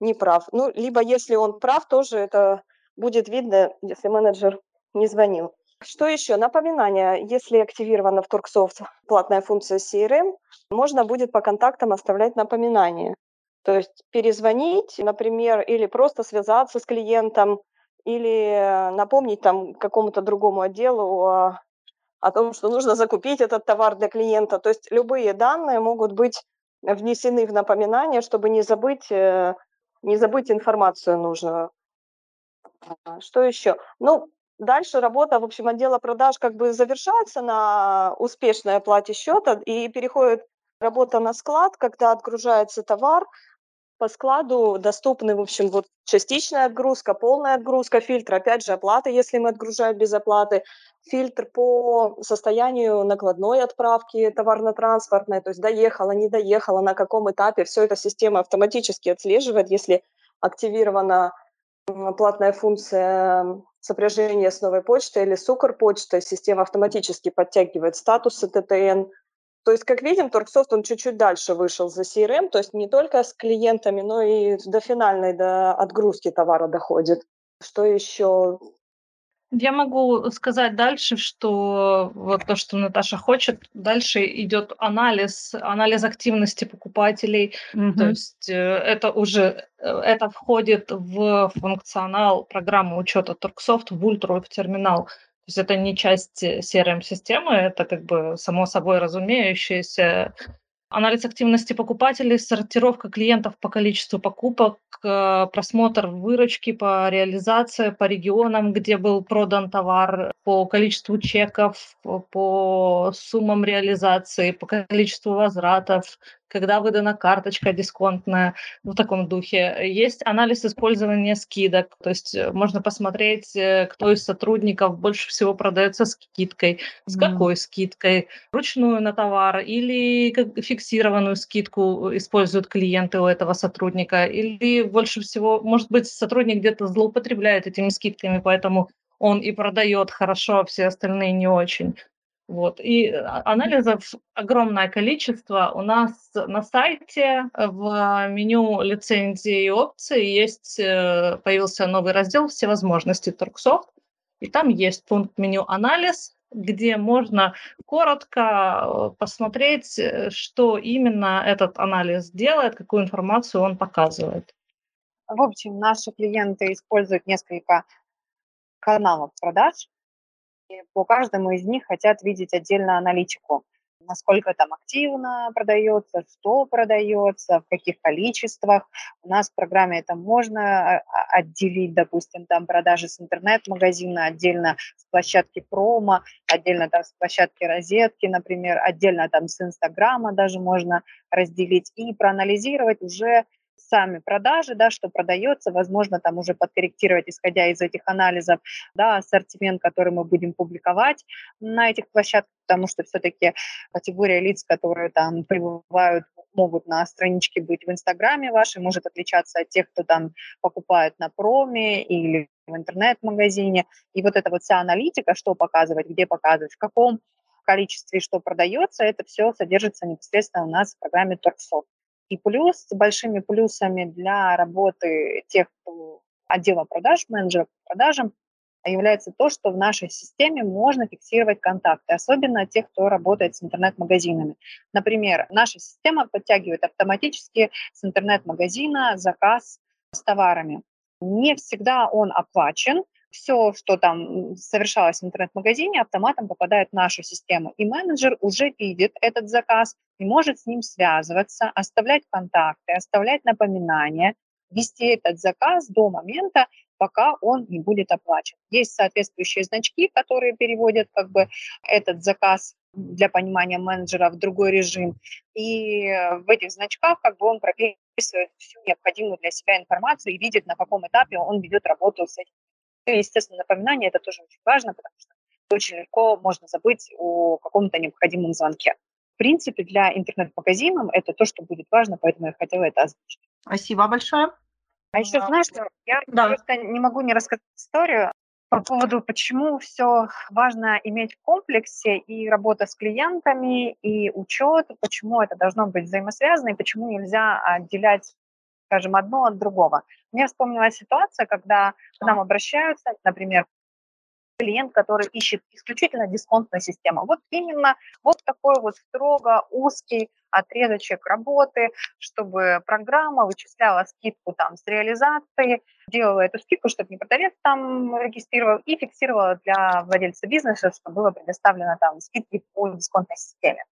не прав. Ну, либо если он прав, тоже это будет видно, если менеджер не звонил. Что еще? Напоминание. Если активирована в Торксофт платная функция CRM, можно будет по контактам оставлять напоминания. То есть перезвонить, например, или просто связаться с клиентом, или напомнить там какому-то другому отделу о, о том, что нужно закупить этот товар для клиента. То есть любые данные могут быть внесены в напоминание, чтобы не забыть, э, не забыть информацию нужную. А, что еще? Ну, дальше работа, в общем, отдела продаж как бы завершается на успешной оплате счета и переходит работа на склад, когда отгружается товар, по складу доступны, в общем, вот частичная отгрузка, полная отгрузка, фильтр, опять же, оплаты, если мы отгружаем без оплаты, фильтр по состоянию накладной отправки товарно-транспортной, то есть доехала, не доехала, на каком этапе, все это система автоматически отслеживает, если активирована платная функция сопряжения с новой почтой или с Укрпочтой, система автоматически подтягивает статусы ТТН, то есть, как видим, Торксофт, он чуть-чуть дальше вышел за CRM, то есть не только с клиентами, но и до финальной, до отгрузки товара доходит. Что еще? Я могу сказать дальше, что вот то, что Наташа хочет, дальше идет анализ, анализ активности покупателей. Mm-hmm. То есть э, это уже э, это входит в функционал программы учета Торксофт в ультра в терминал есть это не часть CRM-системы, это как бы само собой разумеющееся. Анализ активности покупателей, сортировка клиентов по количеству покупок, э, просмотр выручки по реализации, по регионам, где был продан товар, по количеству чеков, по суммам реализации, по количеству возвратов, когда выдана карточка дисконтная, в таком духе. Есть анализ использования скидок, то есть э, можно посмотреть, э, кто из сотрудников больше всего продается скидкой, с mm. какой скидкой, ручную на товар или фиксированную скидку используют клиенты у этого сотрудника, или больше всего, может быть, сотрудник где-то злоупотребляет этими скидками, поэтому он и продает хорошо, а все остальные не очень. Вот. И а, анализов огромное количество. У нас на сайте в меню лицензии и опции есть, э, появился новый раздел «Все возможности Торксофт», и там есть пункт меню «Анализ», где можно коротко э, посмотреть, э, что именно этот анализ делает, какую информацию он показывает. В общем, наши клиенты используют несколько каналов продаж, по каждому из них хотят видеть отдельно аналитику. Насколько там активно продается, что продается, в каких количествах. У нас в программе это можно а, а, отделить, допустим, там продажи с интернет-магазина, отдельно с площадки промо, отдельно там с площадки розетки, например, отдельно там с Инстаграма даже можно разделить и проанализировать уже сами продажи, да, что продается, возможно, там уже подкорректировать, исходя из этих анализов, да, ассортимент, который мы будем публиковать на этих площадках, потому что все-таки категория лиц, которые там пребывают могут на страничке быть в Инстаграме вашей, может отличаться от тех, кто там покупает на проме или в интернет-магазине. И вот эта вот вся аналитика, что показывать, где показывать, в каком количестве что продается, это все содержится непосредственно у нас в программе Торксофт. И плюс, большими плюсами для работы тех, отдела продаж, менеджеров по продажам, является то, что в нашей системе можно фиксировать контакты, особенно тех, кто работает с интернет-магазинами. Например, наша система подтягивает автоматически с интернет-магазина заказ с товарами. Не всегда он оплачен, все, что там совершалось в интернет-магазине, автоматом попадает в нашу систему. И менеджер уже видит этот заказ и может с ним связываться, оставлять контакты, оставлять напоминания, вести этот заказ до момента, пока он не будет оплачен. Есть соответствующие значки, которые переводят как бы этот заказ для понимания менеджера в другой режим. И в этих значках как бы он прописывает всю необходимую для себя информацию и видит, на каком этапе он ведет работу с этим и, естественно, напоминание это тоже очень важно, потому что очень легко можно забыть о каком-то необходимом звонке. В принципе, для интернет-магазинов это то, что будет важно, поэтому я хотела это озвучить. Спасибо большое. А еще, знаешь, что я да. просто не могу не рассказать историю по поводу, почему все важно иметь в комплексе и работа с клиентами, и учет, почему это должно быть взаимосвязано, и почему нельзя отделять скажем, одно от другого. Мне вспомнилась ситуация, когда к нам обращаются, например, клиент, который ищет исключительно дисконтную систему. Вот именно вот такой вот строго узкий отрезочек работы, чтобы программа вычисляла скидку там с реализации, делала эту скидку, чтобы не продавец там регистрировал и фиксировала для владельца бизнеса, чтобы было предоставлено там скидки по дисконтной системе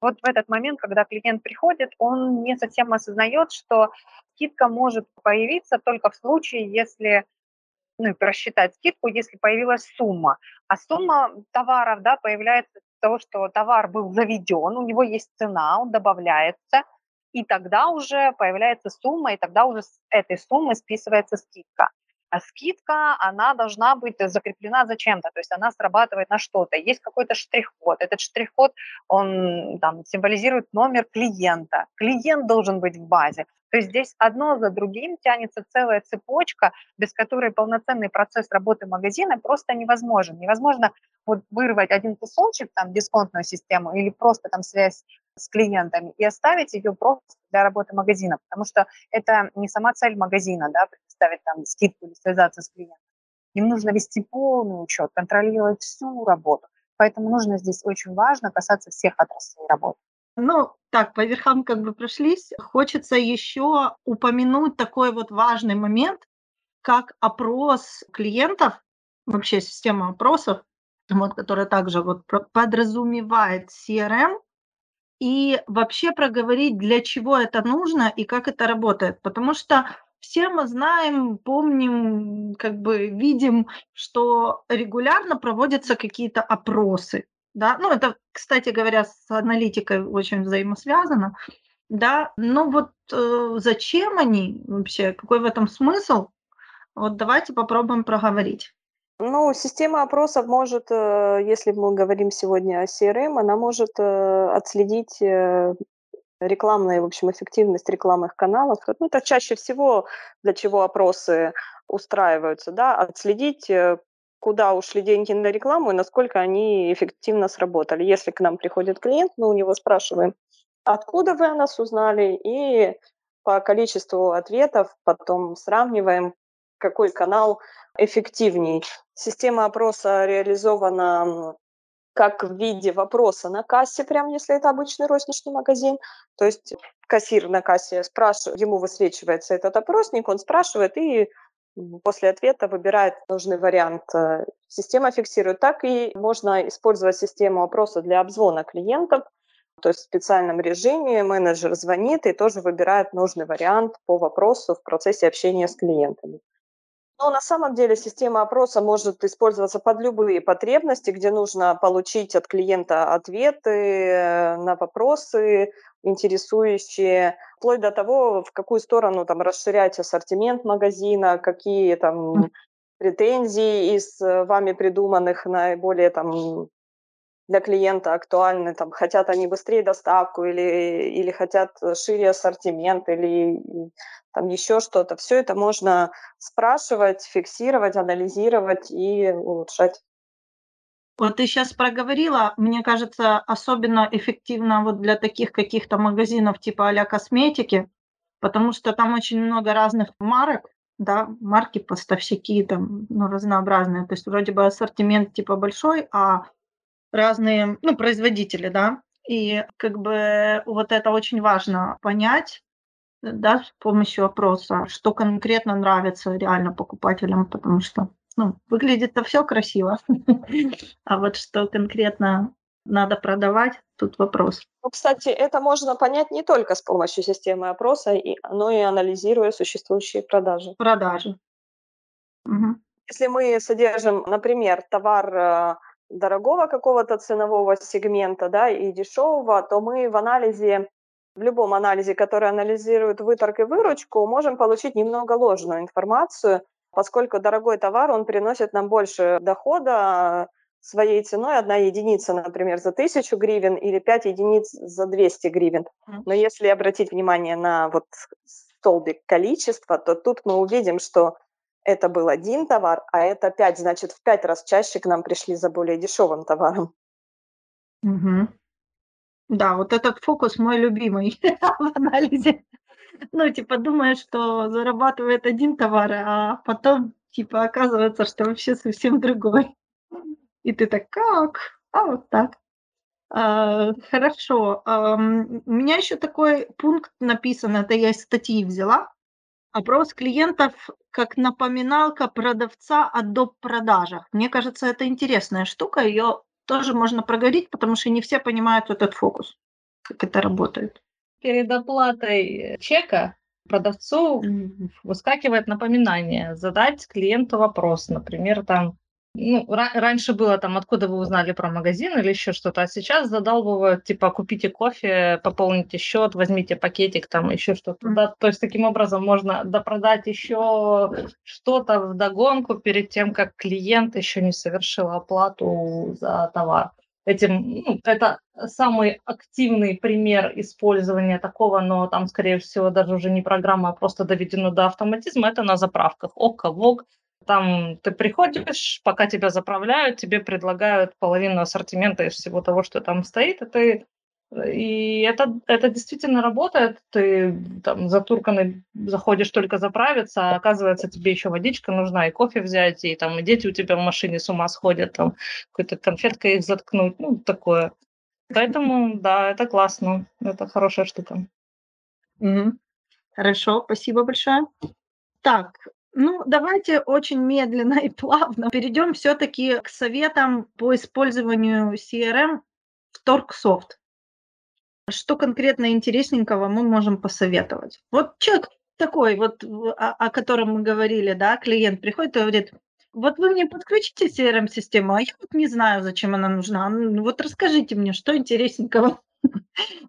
вот в этот момент, когда клиент приходит, он не совсем осознает, что скидка может появиться только в случае, если ну, просчитать скидку, если появилась сумма. А сумма товаров да, появляется из того, что товар был заведен, у него есть цена, он добавляется, и тогда уже появляется сумма, и тогда уже с этой суммы списывается скидка. А скидка, она должна быть закреплена за чем-то, то есть она срабатывает на что-то. Есть какой-то штрих-код. Этот штрих-код, он там символизирует номер клиента. Клиент должен быть в базе. То есть здесь одно за другим тянется целая цепочка, без которой полноценный процесс работы магазина просто невозможен. Невозможно вот вырвать один кусочек, там, дисконтную систему или просто там связь с клиентами и оставить ее просто для работы магазина, потому что это не сама цель магазина, да, предоставить там скидку или связаться с клиентом. Им нужно вести полный учет, контролировать всю работу. Поэтому нужно здесь очень важно касаться всех отраслей работы. Ну, так, по верхам как бы прошлись. Хочется еще упомянуть такой вот важный момент, как опрос клиентов, вообще система опросов, вот, которая также вот подразумевает CRM, и вообще проговорить, для чего это нужно и как это работает. Потому что все мы знаем, помним, как бы видим, что регулярно проводятся какие-то опросы. Да? Ну, это, кстати говоря, с аналитикой очень взаимосвязано. Да, ну вот э, зачем они вообще, какой в этом смысл? Вот давайте попробуем проговорить. Ну, система опросов может, э, если мы говорим сегодня о CRM, она может э, отследить э, рекламную, в общем, эффективность рекламных каналов. Ну, это чаще всего для чего опросы устраиваются, да, отследить, куда ушли деньги на рекламу и насколько они эффективно сработали. Если к нам приходит клиент, мы у него спрашиваем, откуда вы о нас узнали, и по количеству ответов потом сравниваем, какой канал эффективней. Система опроса реализована как в виде вопроса на кассе, прям если это обычный розничный магазин. То есть кассир на кассе спрашивает, ему высвечивается этот опросник, он спрашивает и после ответа выбирает нужный вариант. Система фиксирует. Так и можно использовать систему опроса для обзвона клиентов. То есть в специальном режиме менеджер звонит и тоже выбирает нужный вариант по вопросу в процессе общения с клиентами. Но на самом деле система опроса может использоваться под любые потребности, где нужно получить от клиента ответы на вопросы, интересующие, вплоть до того, в какую сторону там расширять ассортимент магазина, какие там претензии из э, вами придуманных наиболее там для клиента актуальны, там, хотят они быстрее доставку или, или хотят шире ассортимент или там еще что-то. Все это можно спрашивать, фиксировать, анализировать и улучшать. Вот ты сейчас проговорила, мне кажется, особенно эффективно вот для таких каких-то магазинов типа а косметики, потому что там очень много разных марок, да, марки, поставщики там, ну, разнообразные. То есть вроде бы ассортимент типа большой, а разные, ну, производители, да, и как бы вот это очень важно понять, да, с помощью опроса, что конкретно нравится реально покупателям, потому что, ну, выглядит-то все красиво, <laughs> а вот что конкретно надо продавать, тут вопрос. Ну, кстати, это можно понять не только с помощью системы опроса, но и анализируя существующие продажи. Продажи. Угу. Если мы содержим, например, товар э, дорогого какого-то ценового сегмента, да, и дешевого, то мы в анализе, в любом анализе, который анализирует выторг и выручку, можем получить немного ложную информацию, поскольку дорогой товар, он приносит нам больше дохода своей ценой, одна единица, например, за 1000 гривен или 5 единиц за 200 гривен. Но если обратить внимание на вот столбик количества, то тут мы увидим, что это был один товар, а это пять, значит, в пять раз чаще к нам пришли за более дешевым товаром. Угу. Да, вот этот фокус мой любимый <laughs> в анализе. Ну, типа, думаешь, что зарабатывает один товар, а потом, типа, оказывается, что вообще совсем другой. И ты так, как? А вот так. А, хорошо. А, у меня еще такой пункт написан, это я из статьи взяла. Опрос клиентов как напоминалка продавца о доп. продажах. Мне кажется, это интересная штука, ее тоже можно проговорить, потому что не все понимают этот фокус, как это работает. Перед оплатой чека продавцу выскакивает напоминание задать клиенту вопрос, например, там, ну, раньше было там, откуда вы узнали про магазин или еще что-то, а сейчас задалбывают, типа, купите кофе, пополните счет, возьмите пакетик, там еще что-то. Да? То есть таким образом можно допродать еще что-то в догонку перед тем, как клиент еще не совершил оплату за товар. Этим, ну, это самый активный пример использования такого, но там, скорее всего, даже уже не программа, а просто доведено до автоматизма, это на заправках. ОК, ВОГ, там ты приходишь, пока тебя заправляют, тебе предлагают половину ассортимента из всего того, что там стоит, и ты и это, это действительно работает. Ты там затурканный заходишь только заправиться, а оказывается, тебе еще водичка нужна, и кофе взять, и там и дети у тебя в машине с ума сходят, там какой-то конфеткой их заткнуть, ну, такое. Поэтому, да, это классно, это хорошая штука. Угу. Хорошо, спасибо большое. Так, ну, давайте очень медленно и <laughs> плавно перейдем все-таки к советам по использованию CRM в Торксофт. что конкретно интересненького мы можем посоветовать. Вот человек такой, вот о, о котором мы говорили, да, клиент приходит и говорит, вот вы мне подключите CRM-систему, а я вот не знаю, зачем она нужна. Ну, вот расскажите мне, что интересненького. <laughs>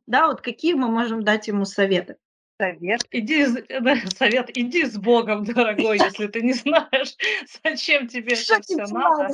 Да, вот какие мы можем дать ему советы. Совет. Иди, да, <laughs> совет, иди с Богом, дорогой, <laughs> если ты не знаешь, <laughs> зачем тебе это все надо.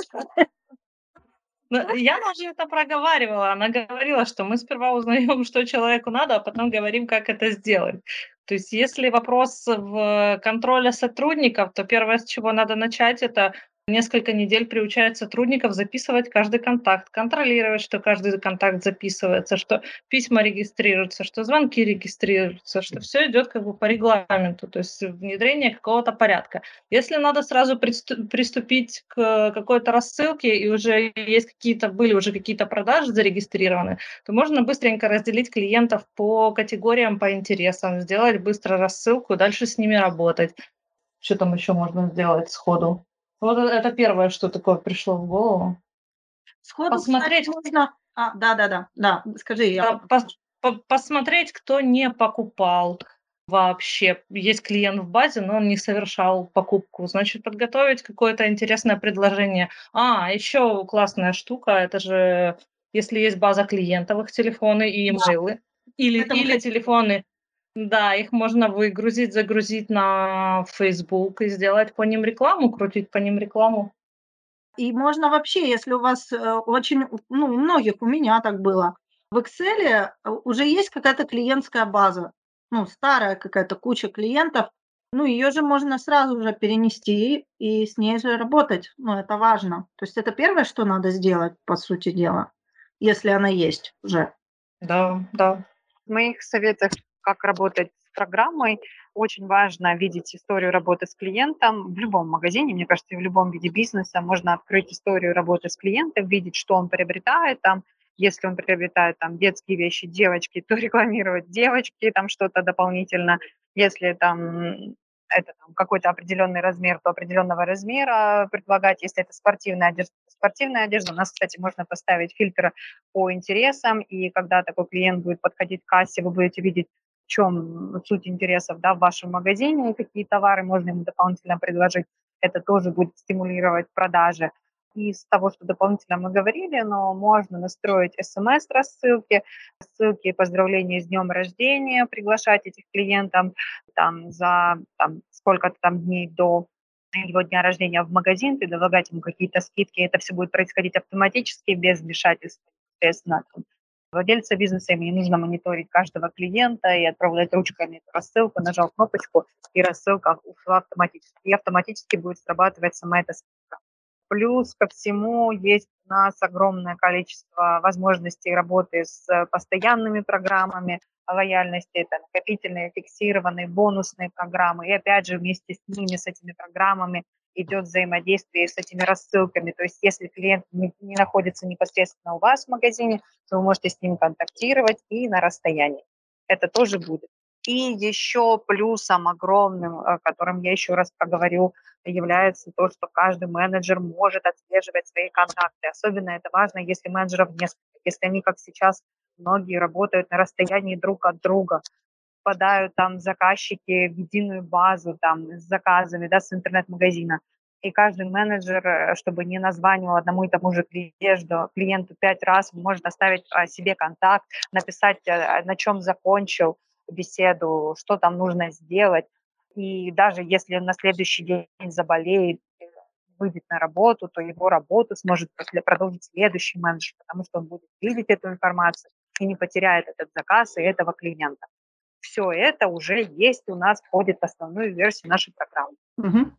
Ну, Яна уже это проговаривала. Она говорила, что мы сперва узнаем, что человеку надо, а потом говорим, как это сделать. То есть если вопрос в контроле сотрудников, то первое, с чего надо начать, это несколько недель приучает сотрудников записывать каждый контакт, контролировать, что каждый контакт записывается, что письма регистрируются, что звонки регистрируются, что все идет как бы по регламенту, то есть внедрение какого-то порядка. Если надо сразу приступить к какой-то рассылке и уже есть какие-то, были уже какие-то продажи зарегистрированы, то можно быстренько разделить клиентов по категориям, по интересам, сделать быстро рассылку, дальше с ними работать. Что там еще можно сделать сходу? Вот это первое, что такое пришло в голову. Сходу, посмотреть можно... А, да, да, да, да, скажи. Я... Пос, посмотреть, кто не покупал вообще. Есть клиент в базе, но он не совершал покупку. Значит, подготовить какое-то интересное предложение. А, еще классная штука, это же, если есть база клиентов, их телефоны и имейлы. Да. Или, или телефоны да, их можно выгрузить, загрузить на Facebook и сделать по ним рекламу, крутить по ним рекламу. И можно вообще, если у вас э, очень, ну, у многих, у меня так было, в Excel э, уже есть какая-то клиентская база, ну, старая какая-то куча клиентов, ну, ее же можно сразу же перенести и с ней же работать. Ну, это важно. То есть это первое, что надо сделать, по сути дела, если она есть уже. Да, да. В моих советах как работать с программой. Очень важно видеть историю работы с клиентом в любом магазине, мне кажется, и в любом виде бизнеса можно открыть историю работы с клиентом, видеть, что он приобретает там, если он приобретает там детские вещи, девочки, <laughs> то рекламировать девочки, там что-то дополнительно. Если там это там, какой-то определенный размер, то определенного размера предлагать. Если это спортивная одежда, спортивная одежда. У нас, кстати, можно поставить фильтр по интересам, и когда такой клиент будет подходить к кассе, вы будете видеть в чем суть интересов да, в вашем магазине, какие товары можно ему дополнительно предложить. Это тоже будет стимулировать продажи. Из того, что дополнительно мы говорили, но можно настроить смс-рассылки, ссылки поздравления с днем рождения, приглашать этих клиентов там, за там, сколько-то там дней до его дня рождения в магазин, предлагать ему какие-то скидки. Это все будет происходить автоматически, без вмешательства непосредственно Владельца бизнеса ему не нужно мониторить каждого клиента и отправлять ручками эту рассылку, нажал кнопочку, и рассылка ушла автоматически. И автоматически будет срабатывать сама эта ссылка. Плюс ко всему есть у нас огромное количество возможностей работы с постоянными программами лояльности, это накопительные, фиксированные, бонусные программы. И опять же вместе с ними, с этими программами идет взаимодействие с этими рассылками. То есть если клиент не, не находится непосредственно у вас в магазине, то вы можете с ним контактировать и на расстоянии. Это тоже будет. И еще плюсом огромным, о котором я еще раз поговорю, является то, что каждый менеджер может отслеживать свои контакты. Особенно это важно, если менеджеров несколько, если они, как сейчас, многие работают на расстоянии друг от друга попадают там заказчики в единую базу там с заказами, да, с интернет-магазина. И каждый менеджер, э, чтобы не названивал одному и тому же клиенту, клиенту пять раз, может оставить о себе контакт, написать, э, на чем закончил беседу, что там нужно сделать. И даже если он на следующий день заболеет, выйдет на работу, то его работу сможет после продолжить следующий менеджер, потому что он будет видеть эту информацию и не потеряет этот заказ и этого клиента все это уже есть у нас, входит в основную версию нашей программы. Угу.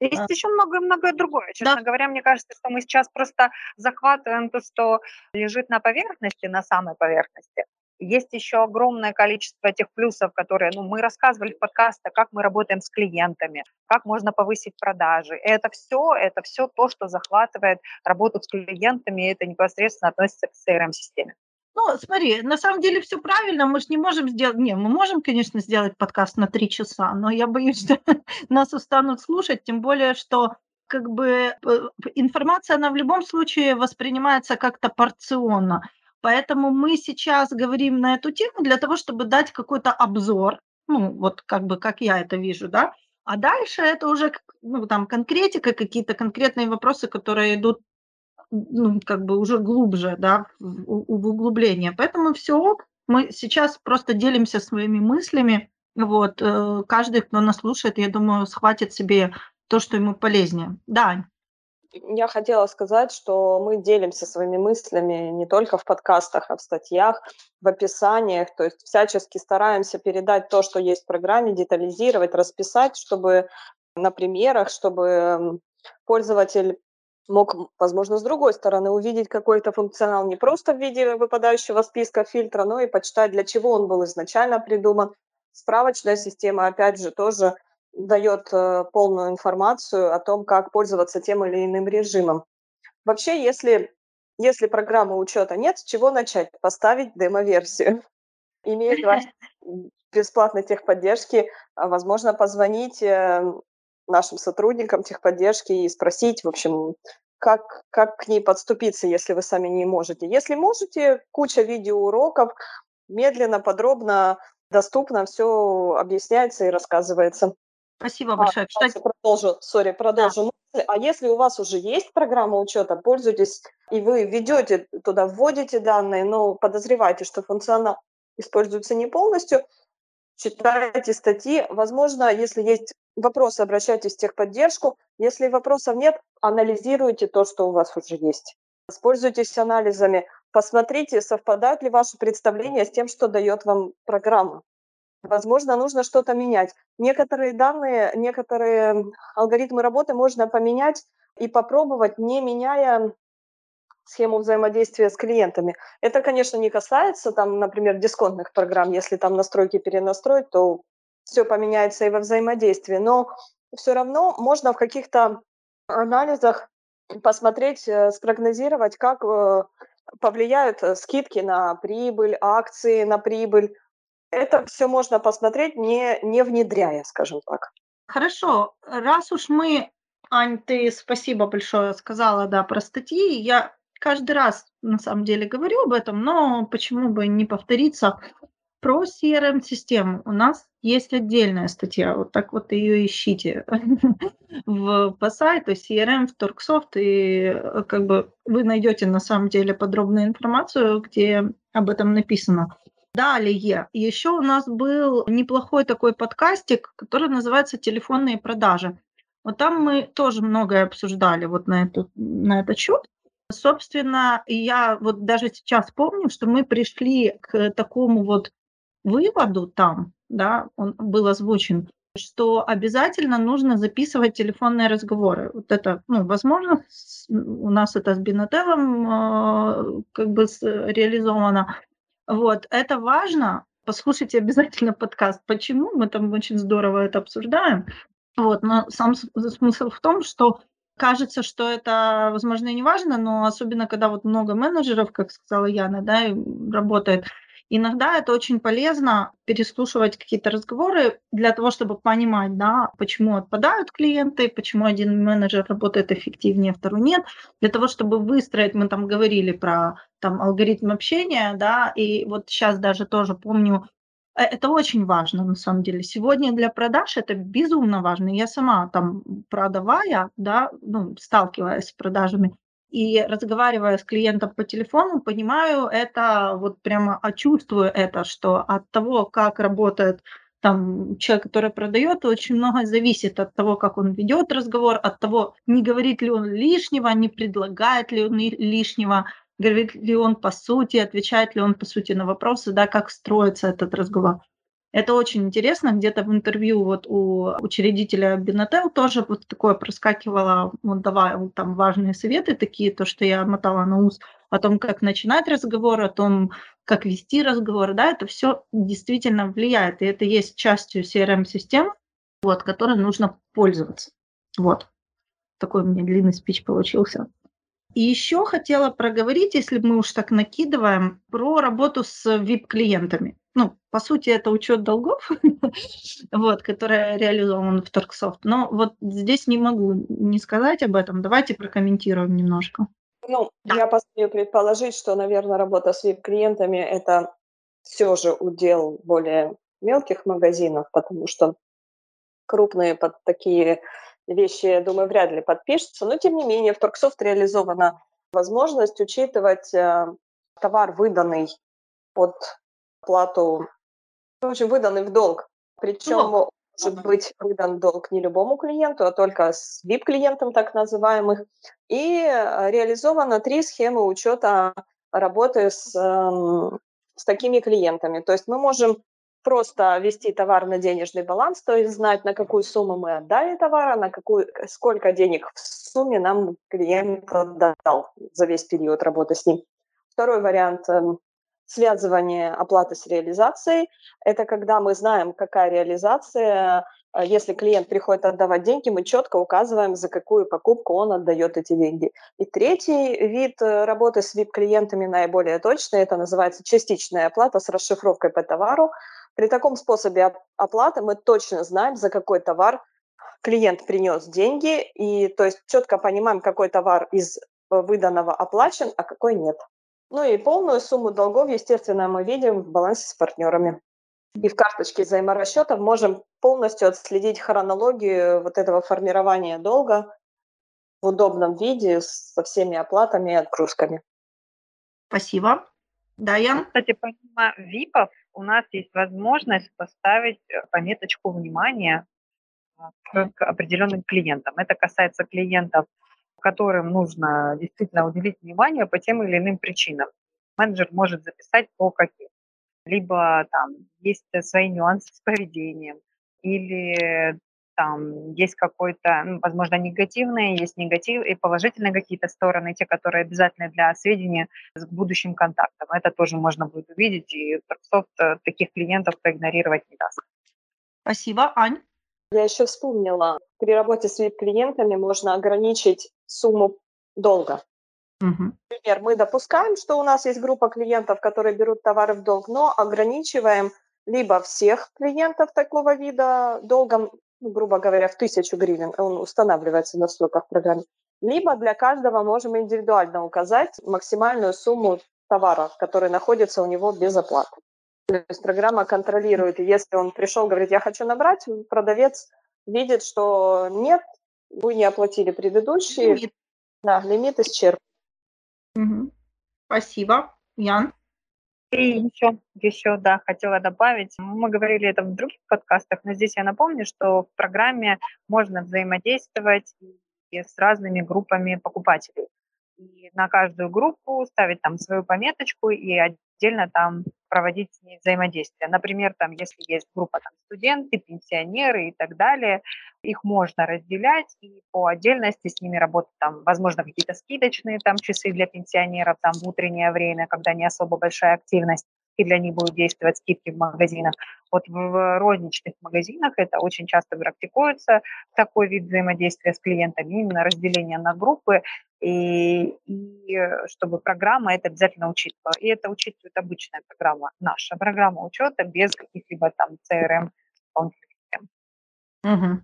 Есть а. еще многое-многое другое. Честно да. говоря, мне кажется, что мы сейчас просто захватываем то, что лежит на поверхности, на самой поверхности. Есть еще огромное количество этих плюсов, которые ну, мы рассказывали в подкасте, как мы работаем с клиентами, как можно повысить продажи. И это все, это все то, что захватывает работу с клиентами, и это непосредственно относится к CRM-системе. Ну, смотри, на самом деле все правильно, мы же не можем сделать... Не, мы можем, конечно, сделать подкаст на три часа, но я боюсь, <laughs> что нас устанут слушать, тем более, что как бы информация, она в любом случае воспринимается как-то порционно. Поэтому мы сейчас говорим на эту тему для того, чтобы дать какой-то обзор, ну, вот как бы, как я это вижу, да, а дальше это уже, ну, там, конкретика, какие-то конкретные вопросы, которые идут, ну, как бы уже глубже, да, в, в углубление. Поэтому все, мы сейчас просто делимся своими мыслями, вот, э, каждый, кто нас слушает, я думаю, схватит себе то, что ему полезнее. Да, я хотела сказать, что мы делимся своими мыслями не только в подкастах, а в статьях, в описаниях. То есть всячески стараемся передать то, что есть в программе, детализировать, расписать, чтобы на примерах, чтобы пользователь мог, возможно, с другой стороны увидеть какой-то функционал не просто в виде выпадающего списка фильтра, но и почитать, для чего он был изначально придуман. Справочная система, опять же, тоже дает э, полную информацию о том, как пользоваться тем или иным режимом. Вообще, если, если программы учета нет, с чего начать? Поставить демо-версию. Имея два <laughs> бесплатной техподдержки, а, возможно, позвонить э, нашим сотрудникам техподдержки и спросить, в общем, как, как к ней подступиться, если вы сами не можете. Если можете, куча видеоуроков, медленно, подробно, доступно все объясняется и рассказывается. Спасибо а, большое. А, Кстати, продолжу, сори, продолжу. Да. А если у вас уже есть программа учета, пользуйтесь, и вы ведете туда, вводите данные, но подозреваете, что функционал используется не полностью, читайте статьи. Возможно, если есть вопросы, обращайтесь в техподдержку. Если вопросов нет, анализируйте то, что у вас уже есть. Используйтесь анализами, посмотрите, совпадают ли ваши представления с тем, что дает вам программа. Возможно, нужно что-то менять. Некоторые данные, некоторые алгоритмы работы можно поменять и попробовать, не меняя схему взаимодействия с клиентами. Это, конечно, не касается, там, например, дисконтных программ. Если там настройки перенастроить, то все поменяется и во взаимодействии. Но все равно можно в каких-то анализах посмотреть, э, спрогнозировать, как э, повлияют э, скидки на прибыль, акции на прибыль, это все можно посмотреть, не, не внедряя, скажем так. Хорошо, раз уж мы, Ань, ты спасибо большое сказала, да, про статьи. Я каждый раз на самом деле говорю об этом, но почему бы не повториться про CRM-систему. У нас есть отдельная статья, вот так вот ее ищите <laughs> в, по сайту CRM в Торксофт, и э, как бы вы найдете на самом деле подробную информацию, где об этом написано. Далее, еще у нас был неплохой такой подкастик, который называется «Телефонные продажи». Вот там мы тоже многое обсуждали вот на, эту, на этот счет. Собственно, я вот даже сейчас помню, что мы пришли к такому вот выводу там, да, он был озвучен, что обязательно нужно записывать телефонные разговоры. Вот это, ну, возможно, у нас это с Бинотелом э, как бы реализовано, вот, это важно. Послушайте обязательно подкаст. Почему? Мы там очень здорово это обсуждаем. Вот, но сам смысл в том, что кажется, что это, возможно, и не важно, но особенно, когда вот много менеджеров, как сказала Яна, да, работает, Иногда это очень полезно переслушивать какие-то разговоры для того, чтобы понимать, да, почему отпадают клиенты, почему один менеджер работает эффективнее, второй нет, для того, чтобы выстроить, мы там говорили про там алгоритм общения, да, и вот сейчас даже тоже помню, это очень важно на самом деле. Сегодня для продаж это безумно важно. Я сама там продавая, да, ну, сталкиваясь с продажами, и разговаривая с клиентом по телефону, понимаю это, вот прямо а чувствую это, что от того, как работает там человек, который продает, очень много зависит от того, как он ведет разговор, от того, не говорит ли он лишнего, не предлагает ли он лишнего, говорит ли он по сути, отвечает ли он по сути на вопросы, да, как строится этот разговор. Это очень интересно. Где-то в интервью вот у учредителя Бинотел тоже вот такое проскакивало, он давал там важные советы такие, то, что я мотала на ус, о том, как начинать разговор, о том, как вести разговор, да, это все действительно влияет, и это есть частью CRM-системы, вот, которой нужно пользоваться. Вот. Такой у меня длинный спич получился. И еще хотела проговорить, если мы уж так накидываем, про работу с VIP-клиентами. Ну, по сути, это учет долгов, <laughs> вот, который реализован в Торксофт. Но вот здесь не могу не сказать об этом. Давайте прокомментируем немножко. Ну, да. я посмею предположить, что, наверное, работа с VIP-клиентами – это все же удел более мелких магазинов, потому что крупные под такие вещи, я думаю, вряд ли подпишутся. Но, тем не менее, в Торксофт реализована возможность учитывать э, товар, выданный под плату, в общем, выданный в долг. Причем ну, может быть выдан долг не любому клиенту, а только с VIP-клиентам так называемых. И э, реализовано три схемы учета работы с, эм, с такими клиентами. То есть мы можем просто ввести товар на денежный баланс, то есть знать, на какую сумму мы отдали товар, а на какую, сколько денег в сумме нам клиент отдал за весь период работы с ним. Второй вариант эм, связывание оплаты с реализацией. Это когда мы знаем, какая реализация. Э, если клиент приходит отдавать деньги, мы четко указываем, за какую покупку он отдает эти деньги. И третий вид э, работы с VIP-клиентами наиболее точный, это называется частичная оплата с расшифровкой по товару. При таком способе оплаты мы точно знаем, за какой товар клиент принес деньги, и то есть четко понимаем, какой товар из э, выданного оплачен, а какой нет. Ну и полную сумму долгов, естественно, мы видим в балансе с партнерами. И в карточке взаиморасчетов можем полностью отследить хронологию вот этого формирования долга в удобном виде со всеми оплатами и отгрузками. Спасибо. Да, Ян? Кстати, помимо ВИПов у нас есть возможность поставить э, пометочку внимания а, к определенным клиентам. Это касается клиентов которым нужно действительно уделить внимание по тем или иным причинам. Менеджер может записать по каким. Либо там есть свои нюансы с поведением, или там есть какой-то, ну, возможно, негативные, есть негатив и положительные какие-то стороны, те, которые обязательны для сведения с будущим контактом. Это тоже можно будет увидеть, и Торксофт э, таких клиентов проигнорировать не даст. Спасибо. Ань? Я еще вспомнила, при работе с VIP-клиентами можно ограничить сумму долга. Угу. Например, мы допускаем, что у нас есть группа клиентов, которые берут товары в долг, но ограничиваем либо всех клиентов такого вида долгом, грубо говоря, в тысячу гривен, он устанавливается на сроках программы, либо для каждого можем индивидуально указать максимальную сумму товара, который находится у него без оплаты. То есть программа контролирует, и если он пришел, говорит, я хочу набрать, продавец видит, что нет, вы не оплатили предыдущие. Лимит. Да, лимит исчерпан. Угу. Спасибо. Ян? И еще, еще, да, хотела добавить, мы говорили это в других подкастах, но здесь я напомню, что в программе можно взаимодействовать с разными группами покупателей. И на каждую группу ставить там свою пометочку и отдельно там проводить с ней взаимодействие. Например, там, если есть группа там, студенты, пенсионеры и так далее, их можно разделять и по отдельности с ними работать. Там, возможно, какие-то скидочные там, часы для пенсионеров там, в утреннее время, когда не особо большая активность и для них будут действовать скидки в магазинах. Вот в розничных магазинах это очень часто практикуется, такой вид взаимодействия с клиентами, именно разделение на группы, и, и чтобы программа это обязательно учитывала. И это учитывает обычная программа, наша программа учета без каких-либо там CRM Угу.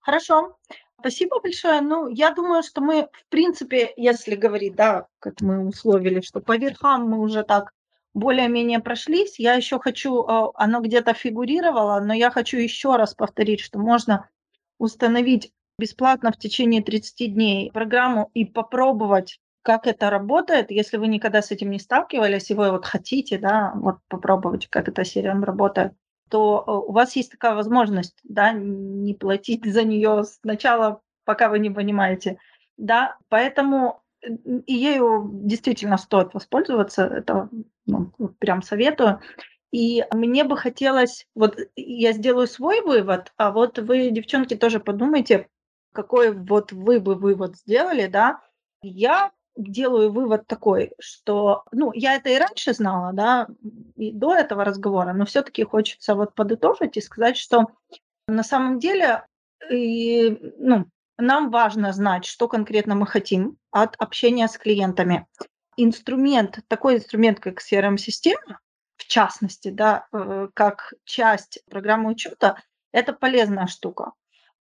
Хорошо. Спасибо большое. Ну, я думаю, что мы, в принципе, если говорить, да, как мы условили, что по верхам мы уже так более-менее прошлись. Я еще хочу, э, оно где-то фигурировало, но я хочу еще раз повторить, что можно установить бесплатно в течение 30 дней программу и попробовать, как это работает, если вы никогда с этим не сталкивались, и вы вот хотите, да, вот попробовать, как эта серия работает, то э, у вас есть такая возможность, да, не платить за нее сначала, пока вы не понимаете, да, поэтому и ею действительно стоит воспользоваться, это ну, прям советую. И мне бы хотелось, вот я сделаю свой вывод, а вот вы, девчонки, тоже подумайте, какой вот вы бы вывод сделали, да. Я делаю вывод такой, что, ну, я это и раньше знала, да, и до этого разговора, но все-таки хочется вот подытожить и сказать, что на самом деле, и, ну, нам важно знать, что конкретно мы хотим от общения с клиентами. Инструмент, такой инструмент, как CRM-система, в частности, да, э, как часть программы учета, это полезная штука,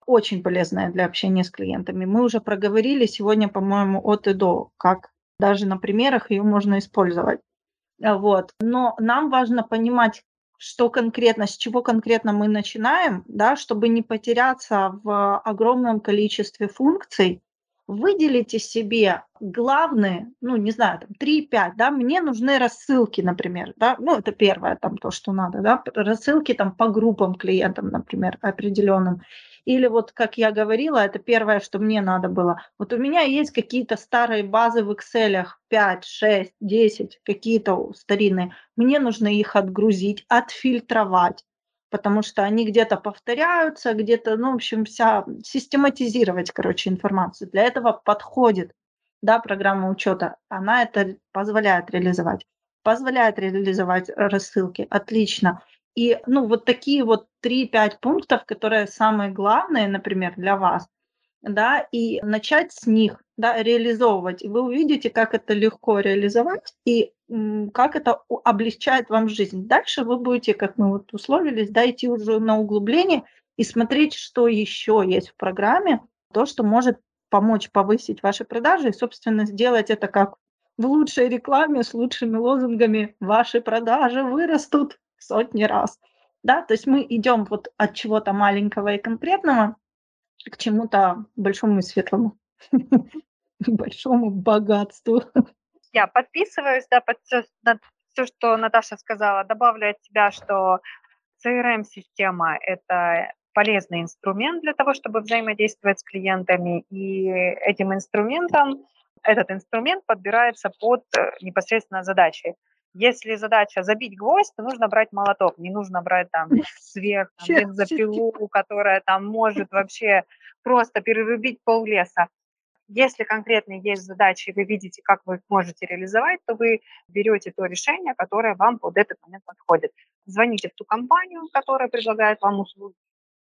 очень полезная для общения с клиентами. Мы уже проговорили сегодня, по-моему, от и до, как даже на примерах ее можно использовать. Вот. Но нам важно понимать, что конкретно, с чего конкретно мы начинаем, да, чтобы не потеряться в огромном количестве функций, выделите себе главные, ну, не знаю, там 3-5, да, мне нужны рассылки, например, да, ну, это первое там то, что надо, да, рассылки там по группам клиентам, например, определенным. Или вот, как я говорила, это первое, что мне надо было. Вот у меня есть какие-то старые базы в Excel, 5, 6, 10, какие-то старинные. Мне нужно их отгрузить, отфильтровать, потому что они где-то повторяются, где-то, ну, в общем, вся систематизировать, короче, информацию. Для этого подходит, да, программа учета. Она это позволяет реализовать. Позволяет реализовать рассылки. Отлично. И, ну, вот такие вот 3-5 пунктов, которые самые главные, например, для вас, да, и начать с них, да, реализовывать. И вы увидите, как это легко реализовать и как это облегчает вам жизнь. Дальше вы будете, как мы вот условились, да, идти уже на углубление и смотреть, что еще есть в программе, то, что может помочь повысить ваши продажи и, собственно, сделать это как в лучшей рекламе с лучшими лозунгами «Ваши продажи вырастут сотни раз». Да, то есть мы идем вот от чего-то маленького и конкретного к чему-то большому и светлому, <laughs> большому богатству. Я подписываюсь да, под все, на все, что Наташа сказала. Добавлю от тебя, что CRM-система – это полезный инструмент для того, чтобы взаимодействовать с клиентами. И этим инструментом, этот инструмент подбирается под э, непосредственно задачи. Если задача забить гвоздь, то нужно брать молоток, не нужно брать там сверх, там, бензопилу, которая там может вообще просто перерубить пол леса. Если конкретно есть задачи, вы видите, как вы их можете реализовать, то вы берете то решение, которое вам под этот момент подходит. Звоните в ту компанию, которая предлагает вам услуги,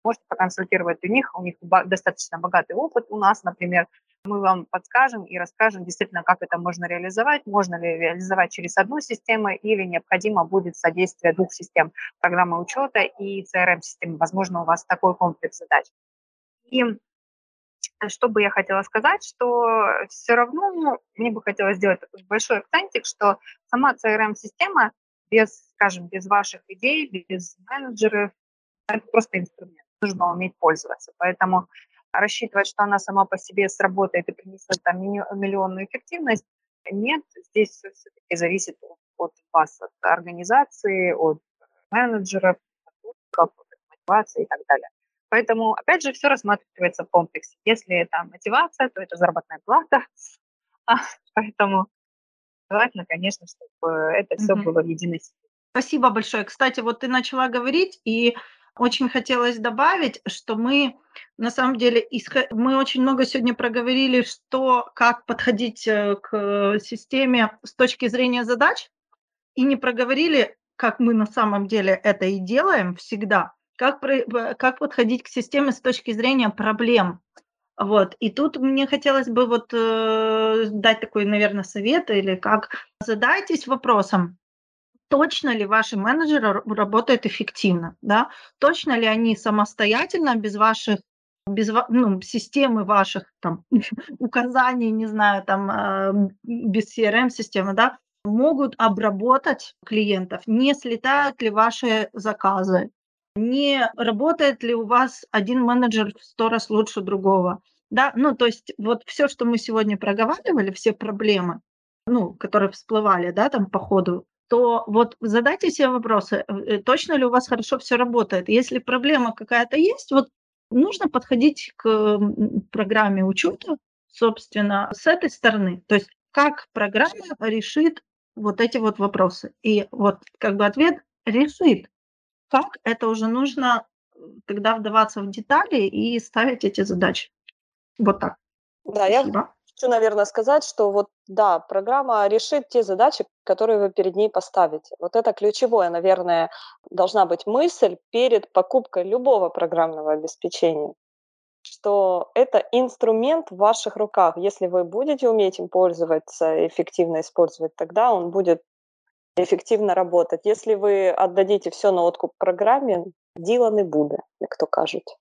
можете поконсультировать у них, у них достаточно богатый опыт. У нас, например, мы вам подскажем и расскажем действительно, как это можно реализовать, можно ли реализовать через одну систему или необходимо будет содействие двух систем, программы учета и CRM-системы. Возможно, у вас такой комплекс задач. И что бы я хотела сказать, что все равно мне бы хотелось сделать большой акцентик, что сама CRM-система без, скажем, без ваших идей, без менеджеров, это просто инструмент, нужно уметь пользоваться. Поэтому рассчитывать, что она сама по себе сработает и принесет там миллионную эффективность, нет, здесь все-таки зависит от вас, от организации, от менеджеров, от мотивации и так далее. Поэтому, опять же, все рассматривается в комплексе. Если это мотивация, то это заработная плата. <laughs> А, поэтому желательно, конечно, чтобы это все mm-hmm. было в единой Спасибо большое. Кстати, вот ты начала говорить, и очень хотелось добавить, что мы на самом деле мы очень много сегодня проговорили, что как подходить э, к системе с точки зрения задач, и не проговорили, как мы на самом деле это и делаем всегда, как, как подходить к системе с точки зрения проблем. Вот. И тут мне хотелось бы вот э, дать такой, наверное, совет или как задайтесь вопросом, точно ли ваши менеджеры работают эффективно, да? Точно ли они самостоятельно, без ваших без ну, системы ваших там <laughs> указаний, не знаю, там э, без CRM-системы, да, могут обработать клиентов, не слетают ли ваши заказы, не работает ли у вас один менеджер в сто раз лучше другого. Да, ну то есть вот все, что мы сегодня проговаривали, все проблемы, ну, которые всплывали, да, там по ходу то вот задайте себе вопросы, э, э, точно ли у вас хорошо все работает. Если проблема какая-то есть, вот нужно подходить к программе учета, собственно, с этой стороны. То есть как программа решит вот эти вот вопросы. И вот как бы ответ решит. Как это уже нужно тогда вдаваться в детали и ставить эти задачи. Вот так. Да, Спасибо. я хочу, наверное, сказать, что вот да, программа решит те задачи, которые вы перед ней поставите. Вот это ключевое, наверное, должна быть мысль перед покупкой любого программного обеспечения, что это инструмент в ваших руках. Если вы будете уметь им пользоваться, эффективно использовать, тогда он будет эффективно работать. Если вы отдадите все на откуп программе, дела не буде, як то кажуть.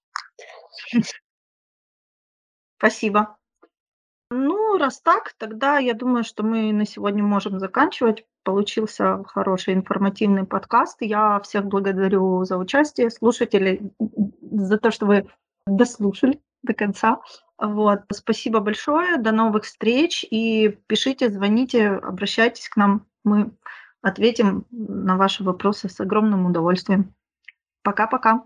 Спасибо. Ну, раз так, тогда я думаю, что мы на сегодня можем заканчивать. Получился хороший информативный подкаст. Я всех благодарю за участие, слушателей, за то, что вы дослушали до конца. Вот. Спасибо большое, до новых встреч и пишите, звоните, обращайтесь к нам. Мы ответим на ваши вопросы с огромным удовольствием. Пока-пока.